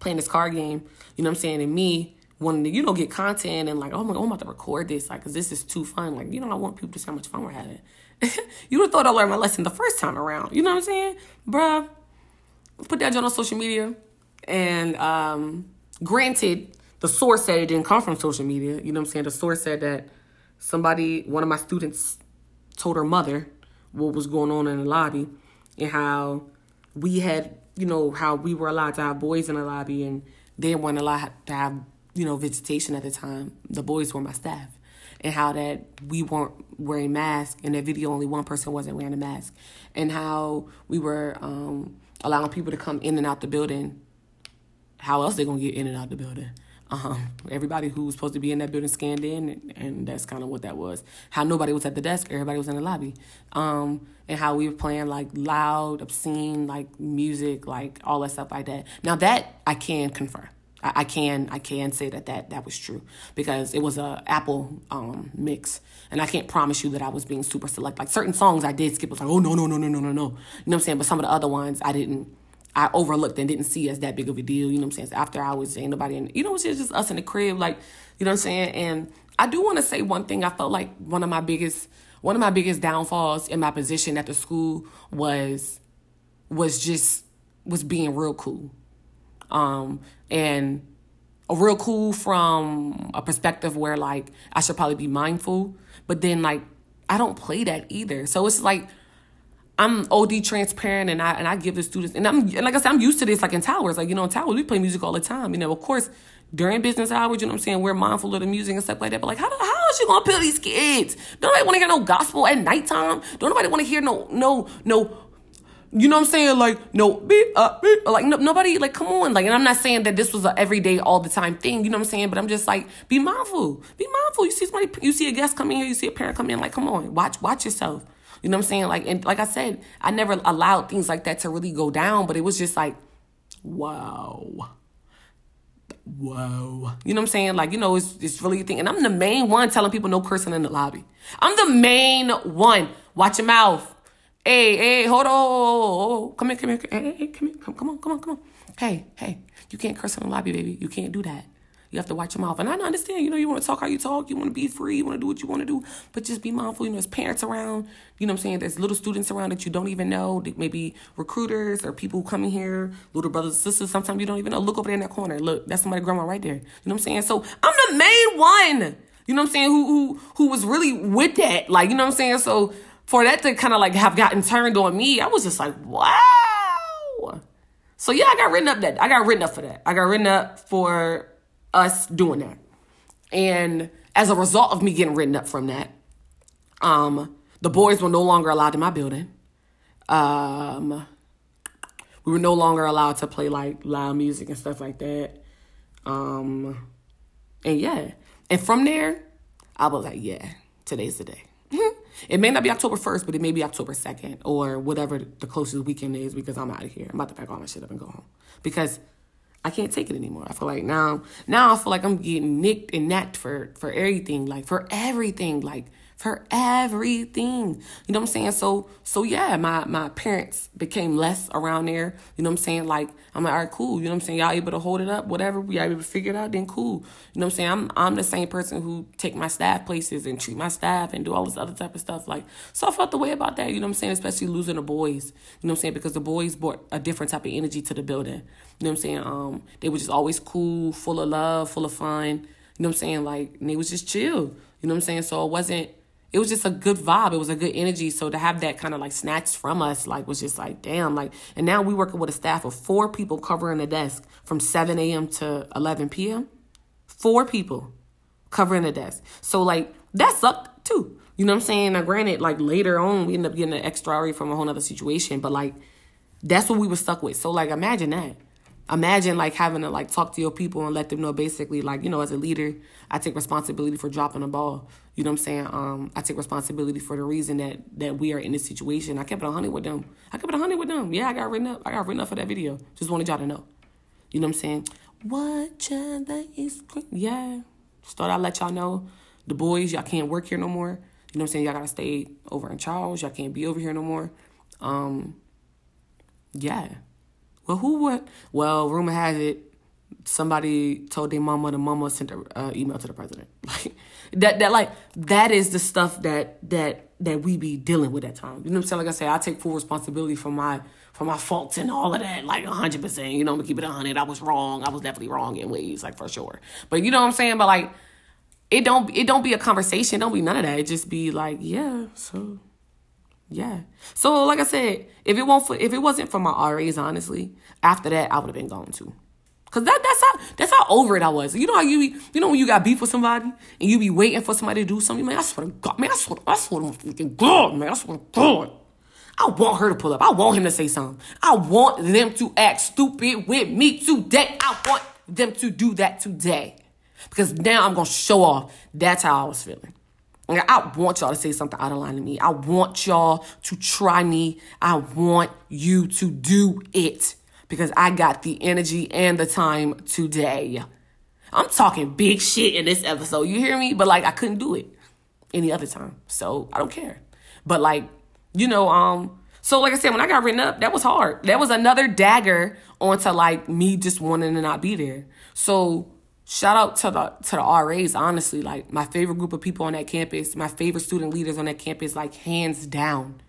playing this card game. You know what I'm saying? And me wanting to, you know, get content and like, oh my, God, I'm about to record this, like, cause this is too fun. Like, you know, I want people to see how much fun we're having. you would thought I learned my lesson the first time around. You know what I'm saying, bruh? Put that joint on social media, and um, granted, the source said it didn't come from social media. You know what I'm saying? The source said that somebody, one of my students, told her mother what was going on in the lobby and how we had, you know, how we were allowed to have boys in the lobby and they weren't allowed to have, you know, visitation at the time. The boys were my staff. And how that we weren't wearing masks. In that video, only one person wasn't wearing a mask. And how we were um, allowing people to come in and out the building. How else they gonna get in and out the building? Um, everybody who was supposed to be in that building scanned in, and, and that's kind of what that was. How nobody was at the desk, everybody was in the lobby. Um, and how we were playing like loud, obscene, like music, like all that stuff like that. Now that I can confirm. I, I can I can say that, that that was true because it was a Apple um, mix, and I can't promise you that I was being super select. Like certain songs I did skip. It was like, oh no no no no no no no. You know what I'm saying? But some of the other ones I didn't. I overlooked and didn't see as that big of a deal. You know what I'm saying? So after I was ain't nobody in, you know, what it's just us in the crib, like, you know what I'm saying? And I do want to say one thing. I felt like one of my biggest, one of my biggest downfalls in my position at the school was, was just, was being real cool. Um, and a real cool from a perspective where like I should probably be mindful, but then like I don't play that either. So it's like, I'm OD transparent and I and I give the students and I'm and like I said, I'm used to this like in towers. Like, you know, in towers we play music all the time. You know, of course, during business hours, you know what I'm saying, we're mindful of the music and stuff like that. But like how how is she gonna appeal these kids? Don't nobody wanna hear no gospel at nighttime? Don't nobody wanna hear no no no you know what I'm saying? Like, no, beep, uh, beep. like, no, nobody, like, come on. Like, and I'm not saying that this was an everyday, all the time thing, you know what I'm saying? But I'm just like, be mindful. Be mindful. You see somebody, you see a guest come in here, you see a parent come in, like, come on, watch, watch yourself. You know what I'm saying? Like, and like I said, I never allowed things like that to really go down, but it was just like, wow. Whoa. You know what I'm saying? Like, you know, it's, it's really a thing. And I'm the main one telling people no cursing in the lobby. I'm the main one. Watch your mouth. Hey, hey, hold on. Come here, come here. Hey, hey, come here. Come, come on, come on, come on. Hey, hey, you can't curse in the lobby, baby. You can't do that. You have to watch your mouth. And I understand, you know, you want to talk how you talk. You want to be free. You want to do what you want to do. But just be mindful. You know, there's parents around. You know what I'm saying? There's little students around that you don't even know. Maybe recruiters or people who come in here, little brothers and sisters. Sometimes you don't even know. Look over there in that corner. Look, that's somebody grandma right there. You know what I'm saying? So I'm the main one. You know what I'm saying? Who who who was really with that? Like, you know what I'm saying? So for that to kind of like have gotten turned on me, I was just like, wow. So yeah, I got written up that I got written up for that. I got written up for us doing that. And as a result of me getting written up from that, um, the boys were no longer allowed in my building. Um, we were no longer allowed to play like loud music and stuff like that. Um, and yeah, and from there, I was like, yeah, today's the day. it may not be October 1st, but it may be October 2nd or whatever the closest weekend is because I'm out of here. I'm about to pack all my shit up and go home because I can't take it anymore. I feel like now, now I feel like I'm getting nicked and nacked for for everything, like for everything, like for everything. You know what I'm saying? So so yeah, my my parents became less around there. You know what I'm saying? Like I'm like, all right, cool. You know what I'm saying? Y'all able to hold it up, whatever. We able to figure it out, then cool. You know what I'm saying? I'm I'm the same person who take my staff places and treat my staff and do all this other type of stuff. Like so I felt the way about that, you know what I'm saying? Especially losing the boys. You know what I'm saying? Because the boys brought a different type of energy to the building. You know what I'm saying? Um, they were just always cool, full of love, full of fun. You know what I'm saying? Like, and they was just chill. You know what I'm saying? So it wasn't it was just a good vibe. It was a good energy. So to have that kind of like snatched from us, like was just like, damn, like, and now we working with a staff of four people covering the desk from 7 a.m. to 11 p.m. Four people covering the desk. So like that sucked too. You know what I'm saying? Now granted, like later on, we ended up getting an extra from a whole other situation, but like that's what we were stuck with. So like imagine that. Imagine like having to like talk to your people and let them know basically like you know as a leader i take responsibility for dropping the ball. You know what i'm saying? Um i take responsibility for the reason that that we are in this situation. I kept it 100 with them. I kept it 100 with them. Yeah i got written up. I got written up for that video. Just wanted y'all to know. You know what i'm saying? What that is yeah. Just thought i'd let y'all know. The boys y'all can't work here no more. You know what i'm saying? Y'all gotta stay over in charles. Y'all can't be over here no more. Um yeah well, who would? Well, rumor has it somebody told their mama. The mama sent an uh, email to the president. Like that. That like that is the stuff that that that we be dealing with at times. You know what I'm saying? Like I say, I take full responsibility for my for my faults and all of that. Like hundred percent. You know, I'm gonna keep it hundred. I was wrong. I was definitely wrong in ways, like for sure. But you know what I'm saying? But like, it don't it don't be a conversation. Don't be none of that. It just be like, yeah. So yeah. So like I said, if it won't for if it wasn't for my RAs, honestly, after that I would have been gone too. Cause that that's how that's how over it I was. You know how you be, you know when you got beef with somebody and you be waiting for somebody to do something, man. I swear to God, man, I swear, I swear to freaking God, man, I swear to God. I want her to pull up. I want him to say something. I want them to act stupid with me today. I want them to do that today. Because now I'm gonna show off. That's how I was feeling. I want y'all to say something out of line to me. I want y'all to try me. I want you to do it because I got the energy and the time today. I'm talking big shit in this episode. You hear me? But like I couldn't do it any other time. So I don't care. But like, you know, um, so like I said, when I got written up, that was hard. That was another dagger onto like me just wanting to not be there. So shout out to the to the RAs, honestly. Like my favorite group of people on that campus, my favorite student leaders on that campus, like hands down.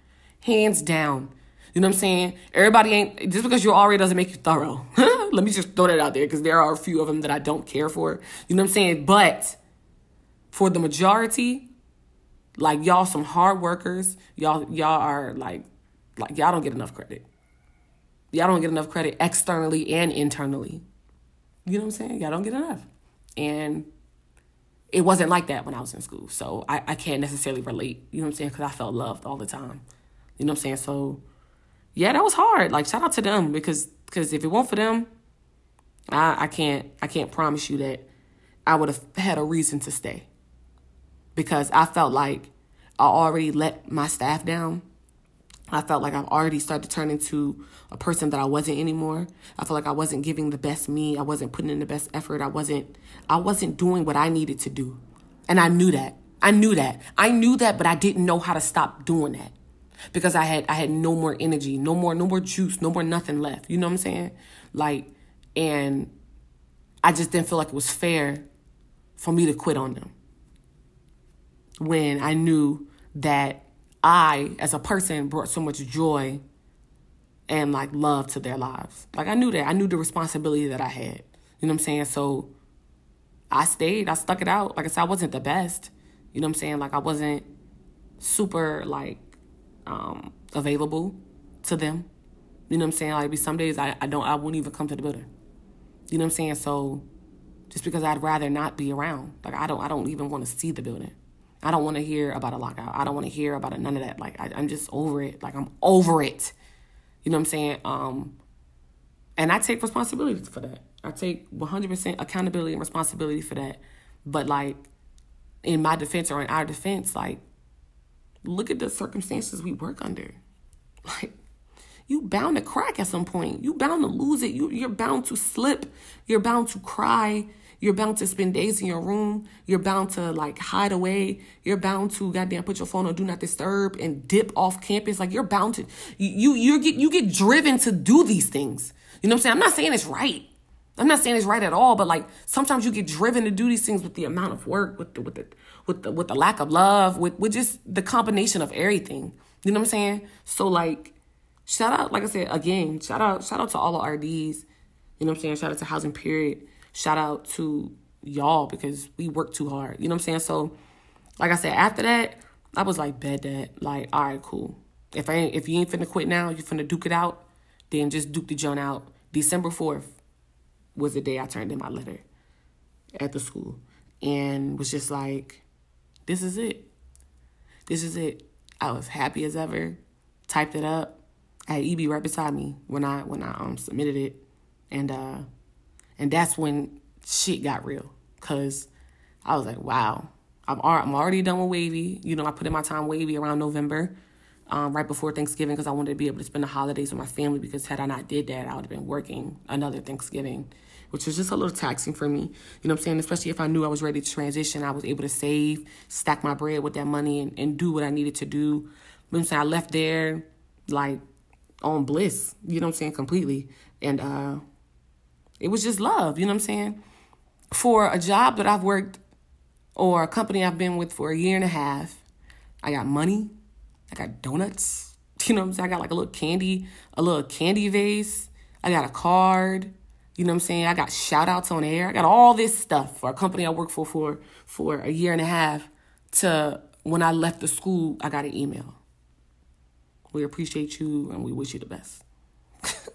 Hands down. You know what I'm saying? Everybody ain't just because your RA doesn't make you thorough. Let me just throw that out there because there are a few of them that I don't care for. You know what I'm saying? But for the majority, like y'all some hard workers. Y'all y'all are like like y'all don't get enough credit. Y'all don't get enough credit externally and internally. You know what I'm saying? Y'all don't get enough. And it wasn't like that when I was in school. So I, I can't necessarily relate, you know what I'm saying? Because I felt loved all the time. You know what I'm saying? So yeah, that was hard. Like shout out to them because because if it weren't for them, I, I can't I can't promise you that I would have had a reason to stay. Because I felt like I already let my staff down I felt like I've already started to turn into a person that I wasn't anymore. I felt like I wasn't giving the best me. I wasn't putting in the best effort. I wasn't I wasn't doing what I needed to do. And I knew that. I knew that. I knew that, but I didn't know how to stop doing that. Because I had I had no more energy, no more no more juice, no more nothing left. You know what I'm saying? Like and I just didn't feel like it was fair for me to quit on them. When I knew that I, as a person, brought so much joy and like love to their lives. Like I knew that. I knew the responsibility that I had. You know what I'm saying? So I stayed. I stuck it out. Like I said, I wasn't the best. You know what I'm saying? Like I wasn't super like um available to them. You know what I'm saying? Like be some days I, I don't I wouldn't even come to the building. You know what I'm saying? So just because I'd rather not be around. Like I don't I don't even want to see the building. I don't want to hear about a lockout. I don't want to hear about it, none of that. Like I, am just over it. Like I'm over it. You know what I'm saying? Um, and I take responsibility for that. I take 100% accountability and responsibility for that. But like in my defense or in our defense, like look at the circumstances we work under. Like you bound to crack at some point. You bound to lose it. You you're bound to slip. You're bound to cry. You're bound to spend days in your room. You're bound to like hide away. You're bound to goddamn put your phone on do not disturb and dip off campus. Like you're bound to you you get you get driven to do these things. You know what I'm saying? I'm not saying it's right. I'm not saying it's right at all, but like sometimes you get driven to do these things with the amount of work, with the with the with the with the lack of love, with with just the combination of everything. You know what I'm saying? So like shout out, like I said, again, shout out, shout out to all the RDs. You know what I'm saying? Shout out to Housing Period shout out to y'all because we work too hard. You know what I'm saying? So, like I said, after that, I was like, bet that. Like, all right, cool. If I if you ain't finna quit now, you finna duke it out, then just duke the joint out. December 4th was the day I turned in my letter at the school and was just like, this is it. This is it. I was happy as ever. Typed it up. I had EB right beside me when I when I um submitted it And uh and that's when shit got real cuz I was like, wow. I'm I'm already done with wavy. You know, I put in my time wavy around November. Um, right before Thanksgiving because I wanted to be able to spend the holidays with my family because had I not did that, I would have been working another Thanksgiving, which was just a little taxing for me. You know what I'm saying? Especially if I knew I was ready to transition, I was able to save, stack my bread with that money and, and do what I needed to do. You know what I'm saying? I left there like on bliss, you know what I'm saying, completely. And uh it was just love, you know what I'm saying? For a job that I've worked or a company I've been with for a year and a half, I got money, I got donuts, you know what I'm saying? I got like a little candy, a little candy vase, I got a card, you know what I'm saying? I got shout outs on air. I got all this stuff for a company I worked for for for a year and a half to when I left the school, I got an email. We appreciate you and we wish you the best.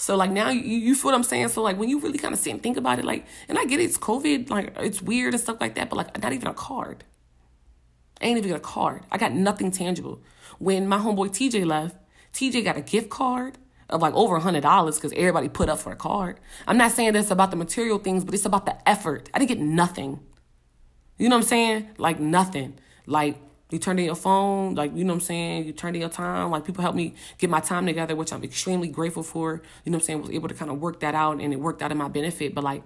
So like now you you feel what I'm saying? So like when you really kind of sit and think about it, like and I get it, it's COVID, like it's weird and stuff like that, but like not even a card. I ain't even got a card. I got nothing tangible. When my homeboy TJ left, TJ got a gift card of like over a hundred dollars because everybody put up for a card. I'm not saying this about the material things, but it's about the effort. I didn't get nothing. You know what I'm saying? Like nothing. Like you turned in your phone, like you know what I'm saying. You turned in your time. Like people helped me get my time together, which I'm extremely grateful for. You know what I'm saying? Was able to kind of work that out, and it worked out in my benefit. But like,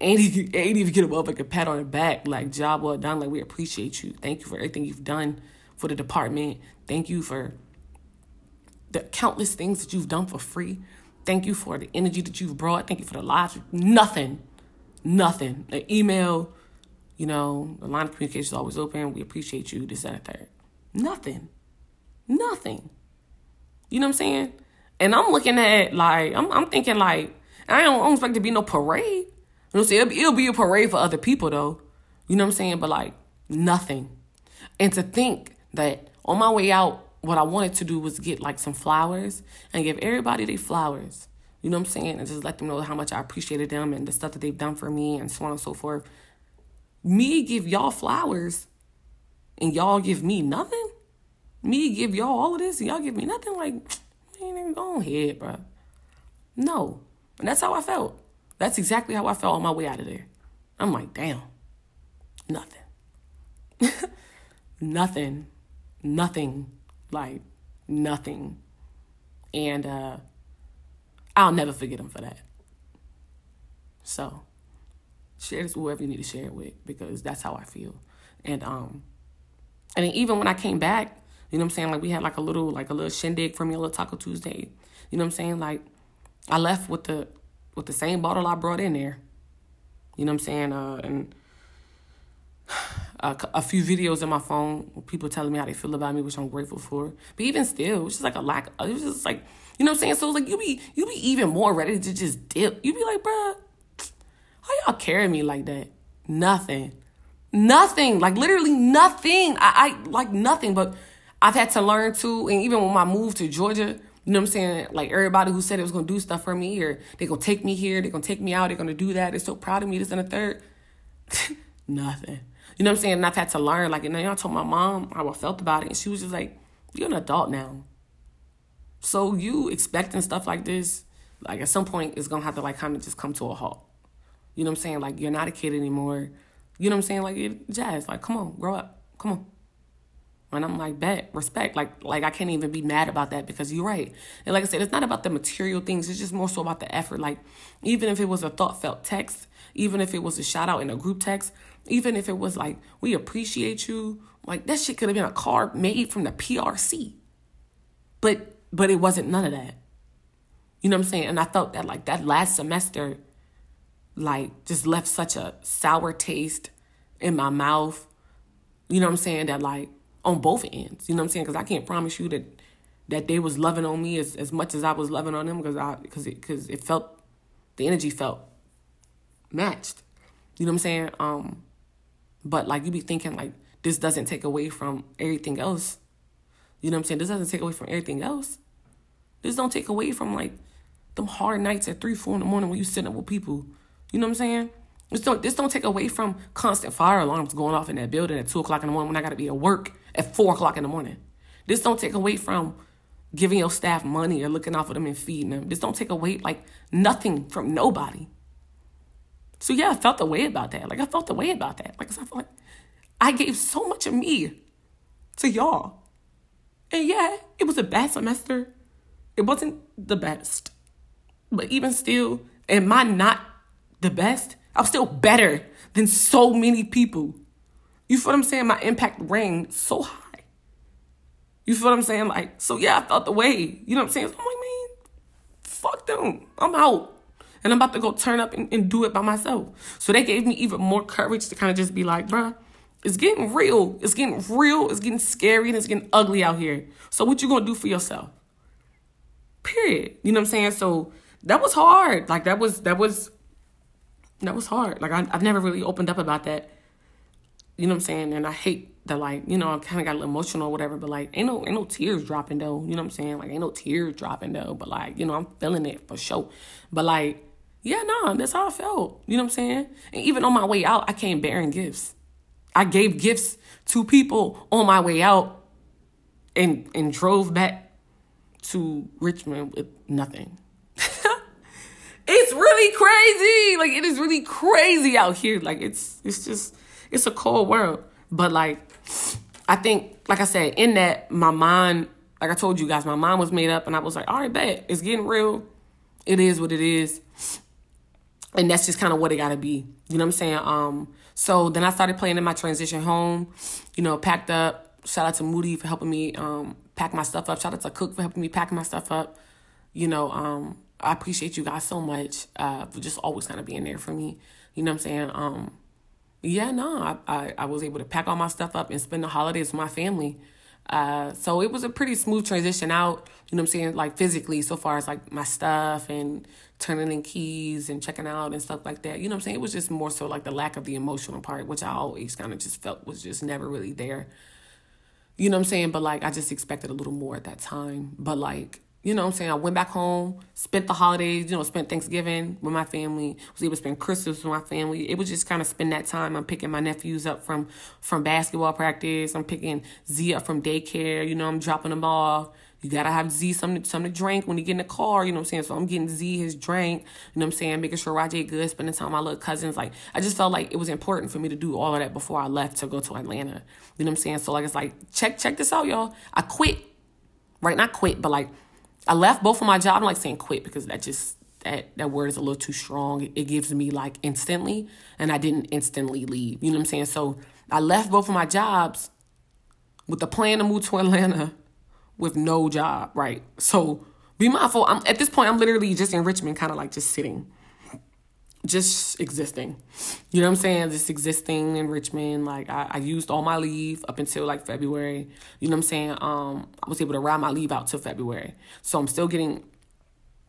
ain't even, ain't even get a motherfucking pat on the back. Like job well done. Like we appreciate you. Thank you for everything you've done for the department. Thank you for the countless things that you've done for free. Thank you for the energy that you've brought. Thank you for the lives. Nothing, nothing. An email you know, the line of communication is always open. We appreciate you, this, that, and third. Nothing. Nothing. You know what I'm saying? And I'm looking at like I'm I'm thinking like I don't, I don't expect to be no parade. You know what I'm saying? It'll be, it'll be a parade for other people though. You know what I'm saying? But like nothing. And to think that on my way out, what I wanted to do was get like some flowers and give everybody their flowers. You know what I'm saying? And just let them know how much I appreciated them and the stuff that they've done for me and so on and so forth me give y'all flowers and y'all give me nothing? Me give y'all all of this and y'all give me nothing? Like, man, go ahead, bro. No. And that's how I felt. That's exactly how I felt on my way out of there. I'm like, damn, nothing. nothing. Nothing. Like, nothing. And uh, I'll never forget him for that. So share this with whoever you need to share it with because that's how I feel. And um and even when I came back, you know what I'm saying, like we had like a little like a little shindig for me, a little Taco Tuesday. You know what I'm saying? Like I left with the with the same bottle I brought in there. You know what I'm saying? Uh and a, a few videos on my phone, people telling me how they feel about me, which I'm grateful for. But even still, it's just like a lack. It was just like, you know what I'm saying? So like you be you be even more ready to just dip. You be like, bruh, how y'all carry me like that? Nothing. Nothing. Like literally nothing. I, I like nothing. But I've had to learn to, and even when I moved to Georgia, you know what I'm saying? Like everybody who said it was gonna do stuff for me, or they're gonna take me here, they're gonna take me out, they're gonna do that. They're so proud of me, this and the third. Nothing. You know what I'm saying? And I've had to learn. Like, and then I told my mom how I felt about it, and she was just like, "You're an adult now, so you expecting stuff like this, like at some point, it's gonna have to like kind of just come to a halt." You know what I'm saying? Like you're not a kid anymore. You know what I'm saying? Like jazz, like come on, grow up, come on. And I'm like, bet, respect. Like, like I can't even be mad about that because you're right. And like I said, it's not about the material things. It's just more so about the effort. Like, even if it was a thought felt text, even if it was a shout out in a group text, even if it was like, we appreciate you, like that shit could have been a card made from the PRC. But but it wasn't none of that. You know what I'm saying? And I felt that like that last semester like just left such a sour taste in my mouth. You know what I'm saying? That like on both ends. You know what I'm saying? Because I can't promise you that that they was loving on me as, as much as I was loving on them because I because it because it felt the energy felt matched. You know what I'm saying? Um, but like you be thinking like this doesn't take away from everything else. You know what I'm saying? This doesn't take away from everything else. This don't take away from like them hard nights at three, four in the morning when you sitting up with people you know what I'm saying? This don't this don't take away from constant fire alarms going off in that building at two o'clock in the morning when I gotta be at work at four o'clock in the morning. This don't take away from giving your staff money or looking out for them and feeding them. This don't take away like nothing from nobody. So yeah, I felt the way about that. Like I felt the way about that. Like I felt like I gave so much of me to y'all. And yeah, it was a bad semester. It wasn't the best. But even still, am I not the best? I'm still better than so many people. You feel what I'm saying? My impact rang so high. You feel what I'm saying? Like, so yeah, I felt the way. You know what I'm saying? I'm like, man, fuck them. I'm out. And I'm about to go turn up and, and do it by myself. So they gave me even more courage to kind of just be like, bruh, it's getting real. It's getting real. It's getting scary and it's getting ugly out here. So what you gonna do for yourself? Period. You know what I'm saying? So that was hard. Like that was that was that was hard. Like I, I've never really opened up about that. You know what I'm saying? And I hate that like, you know, I kinda got a little emotional or whatever, but like ain't no ain't no tears dropping though. You know what I'm saying? Like ain't no tears dropping though. But like, you know, I'm feeling it for sure. But like, yeah, nah, that's how I felt. You know what I'm saying? And even on my way out, I came bearing gifts. I gave gifts to people on my way out and and drove back to Richmond with nothing. Really crazy. Like it is really crazy out here. Like it's it's just it's a cold world. But like I think like I said, in that my mind, like I told you guys, my mind was made up and I was like, all right, bet. It's getting real. It is what it is. And that's just kind of what it gotta be. You know what I'm saying? Um, so then I started playing in my transition home, you know, packed up. Shout out to Moody for helping me um pack my stuff up. Shout out to Cook for helping me pack my stuff up. You know, um, I appreciate you guys so much uh, for just always kind of being there for me. You know what I'm saying? Um, yeah, no, I, I, I was able to pack all my stuff up and spend the holidays with my family. Uh, so it was a pretty smooth transition out, you know what I'm saying, like physically, so far as like my stuff and turning in keys and checking out and stuff like that. You know what I'm saying? It was just more so like the lack of the emotional part, which I always kind of just felt was just never really there. You know what I'm saying? But like I just expected a little more at that time. But like you know what I'm saying? I went back home, spent the holidays, you know, spent Thanksgiving with my family, was able to spend Christmas with my family. It was just kind of spend that time. I'm picking my nephews up from from basketball practice. I'm picking Z up from daycare. You know, I'm dropping them off. You gotta have Z something something to drink when you get in the car, you know what I'm saying? So I'm getting Z his drink, you know what I'm saying, making sure Rajay good, spending time with my little cousins. Like I just felt like it was important for me to do all of that before I left to go to Atlanta. You know what I'm saying? So like it's like check check this out, y'all. I quit. Right? Not quit, but like I left both of my jobs. I'm like saying quit because that just that that word is a little too strong. It gives me like instantly, and I didn't instantly leave. You know what I'm saying? So I left both of my jobs with the plan to move to Atlanta with no job. Right? So be mindful. I'm at this point. I'm literally just in Richmond, kind of like just sitting, just existing. You know what I'm saying? Just existing in Richmond. Like I, I used all my leave up until like February. You know what I'm saying? Um, I was able to ride my leave out till February. So I'm still getting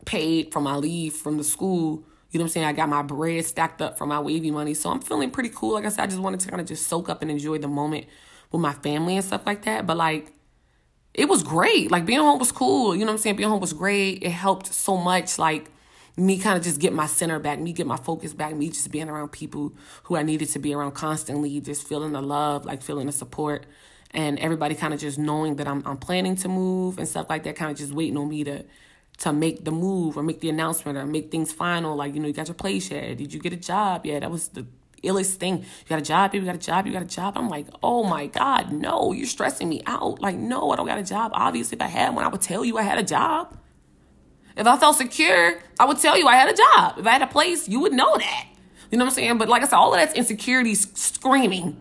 paid for my leave from the school. You know what I'm saying? I got my bread stacked up for my wavy money. So I'm feeling pretty cool. Like I said, I just wanted to kind of just soak up and enjoy the moment with my family and stuff like that. But like it was great. Like being home was cool. You know what I'm saying? Being home was great. It helped so much. Like me kind of just get my center back, me get my focus back, me just being around people who I needed to be around constantly, just feeling the love, like feeling the support, and everybody kind of just knowing that I'm I'm planning to move and stuff like that, kind of just waiting on me to to make the move or make the announcement or make things final. Like you know, you got your place yet? Did you get a job? Yeah, that was the illest thing. You got a job, you got a job, you got a job. I'm like, oh my God, no, you're stressing me out. Like, no, I don't got a job. Obviously, if I had one, I would tell you I had a job. If I felt secure, I would tell you I had a job. If I had a place, you would know that. You know what I'm saying? But like I said, all of that's insecurity screaming.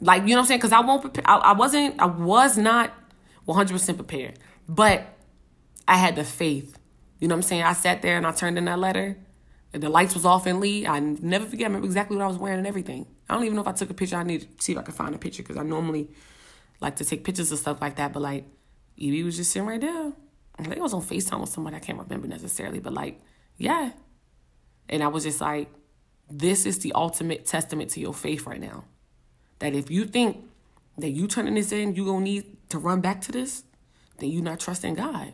Like, you know what I'm saying? Because I won't prepare. I, I wasn't, I was not 100% prepared. But I had the faith. You know what I'm saying? I sat there and I turned in that letter. And the lights was off in Lee. I never forget. I remember exactly what I was wearing and everything. I don't even know if I took a picture. I need to see if I can find a picture because I normally like to take pictures of stuff like that. But like, Evie was just sitting right there. I think I was on FaceTime with someone I can't remember necessarily, but like, yeah. And I was just like, this is the ultimate testament to your faith right now. That if you think that you turning this in, you gonna need to run back to this, then you're not trusting God.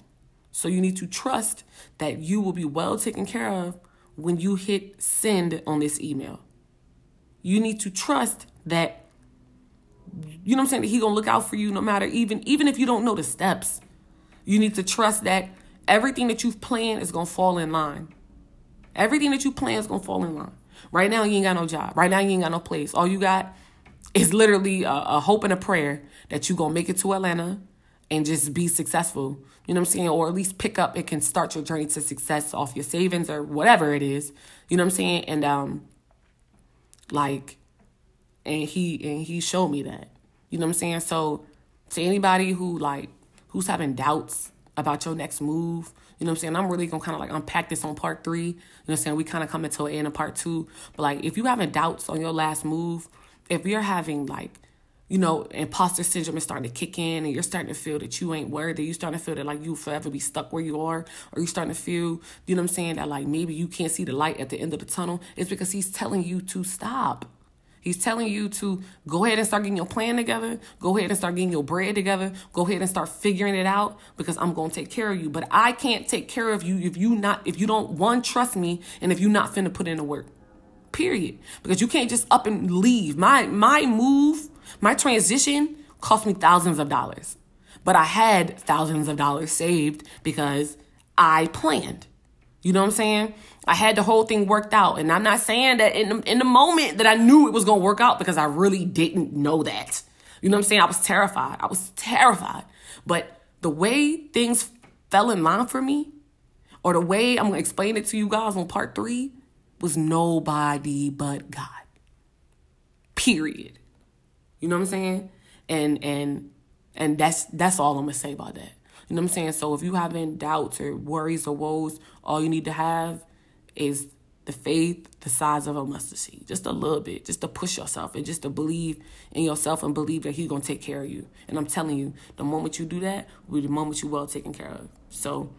So you need to trust that you will be well taken care of when you hit send on this email. You need to trust that you know what I'm saying, that he gonna look out for you no matter even even if you don't know the steps. You need to trust that everything that you've planned is gonna fall in line. Everything that you plan is gonna fall in line. Right now, you ain't got no job. Right now, you ain't got no place. All you got is literally a, a hope and a prayer that you gonna make it to Atlanta and just be successful. You know what I'm saying? Or at least pick up and can start your journey to success off your savings or whatever it is. You know what I'm saying? And um like and he and he showed me that. You know what I'm saying? So to anybody who like who's having doubts about your next move, you know what I'm saying? I'm really gonna kind of like unpack this on part three. You know what I'm saying? We kind of come into an end of part two. But like if you having doubts on your last move, if you're having like you know, imposter syndrome is starting to kick in and you're starting to feel that you ain't worthy. You're starting to feel that like you forever be stuck where you are, or you starting to feel, you know what I'm saying, that like maybe you can't see the light at the end of the tunnel. It's because he's telling you to stop. He's telling you to go ahead and start getting your plan together. Go ahead and start getting your bread together. Go ahead and start figuring it out because I'm going to take care of you. But I can't take care of you if you not if you don't one trust me and if you not finna put in the work. Period. Because you can't just up and leave. My my move my transition cost me thousands of dollars, but I had thousands of dollars saved because I planned. You know what I'm saying? I had the whole thing worked out, and I'm not saying that in the, in the moment that I knew it was gonna work out because I really didn't know that. You know what I'm saying? I was terrified. I was terrified. But the way things fell in line for me, or the way I'm gonna explain it to you guys on part three, was nobody but God. Period. You know what I'm saying? And and and that's that's all I'm gonna say about that. You know what I'm saying? So if you having doubts or worries or woes, all you need to have is the faith the size of a mustard seed, just a little bit, just to push yourself and just to believe in yourself and believe that He's gonna take care of you. And I'm telling you, the moment you do that, will be the moment you well taken care of. So,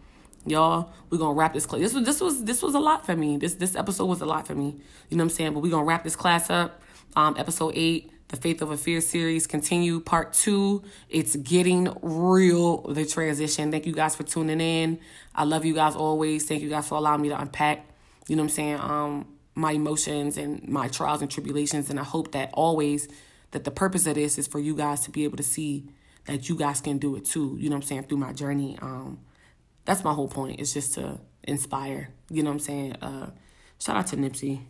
y'all, we're gonna wrap this class. This was this was this was a lot for me. This this episode was a lot for me. You know what I'm saying? But we're gonna wrap this class up. Um, episode eight the Faith Over Fear series continue part two. It's getting real, the transition. Thank you guys for tuning in. I love you guys always. Thank you guys for allowing me to unpack, you know what I'm saying, um, my emotions and my trials and tribulations. And I hope that always that the purpose of this is for you guys to be able to see that you guys can do it too, you know what I'm saying, through my journey. Um, that's my whole point, is just to inspire, you know what I'm saying? Uh, shout out to Nipsey,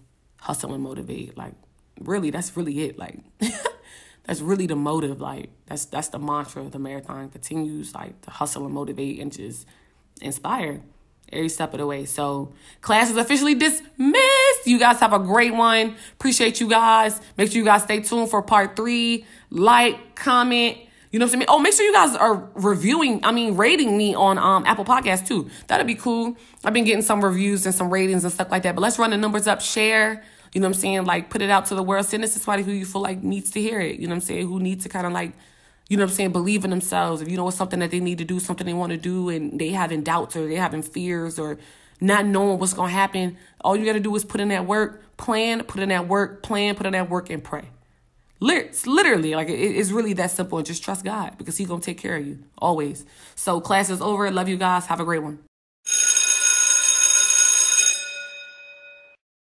hustle and motivate. Like, really that's really it like that's really the motive like that's that's the mantra the marathon continues like to hustle and motivate and just inspire every step of the way so class is officially dismissed you guys have a great one appreciate you guys make sure you guys stay tuned for part three like comment you know what I mean? Oh, make sure you guys are reviewing, I mean, rating me on um, Apple Podcasts too. That'd be cool. I've been getting some reviews and some ratings and stuff like that. But let's run the numbers up, share, you know what I'm saying? Like put it out to the world. Send this to somebody who you feel like needs to hear it. You know what I'm saying? Who needs to kind of like, you know what I'm saying, believe in themselves. If you know it's something that they need to do, something they want to do, and they having doubts or they having fears or not knowing what's gonna happen, all you gotta do is put in that work, plan, put in that work, plan, put in that work, and pray. Literally, like it's really that simple. And just trust God because He's gonna take care of you always. So class is over. Love you guys. Have a great one.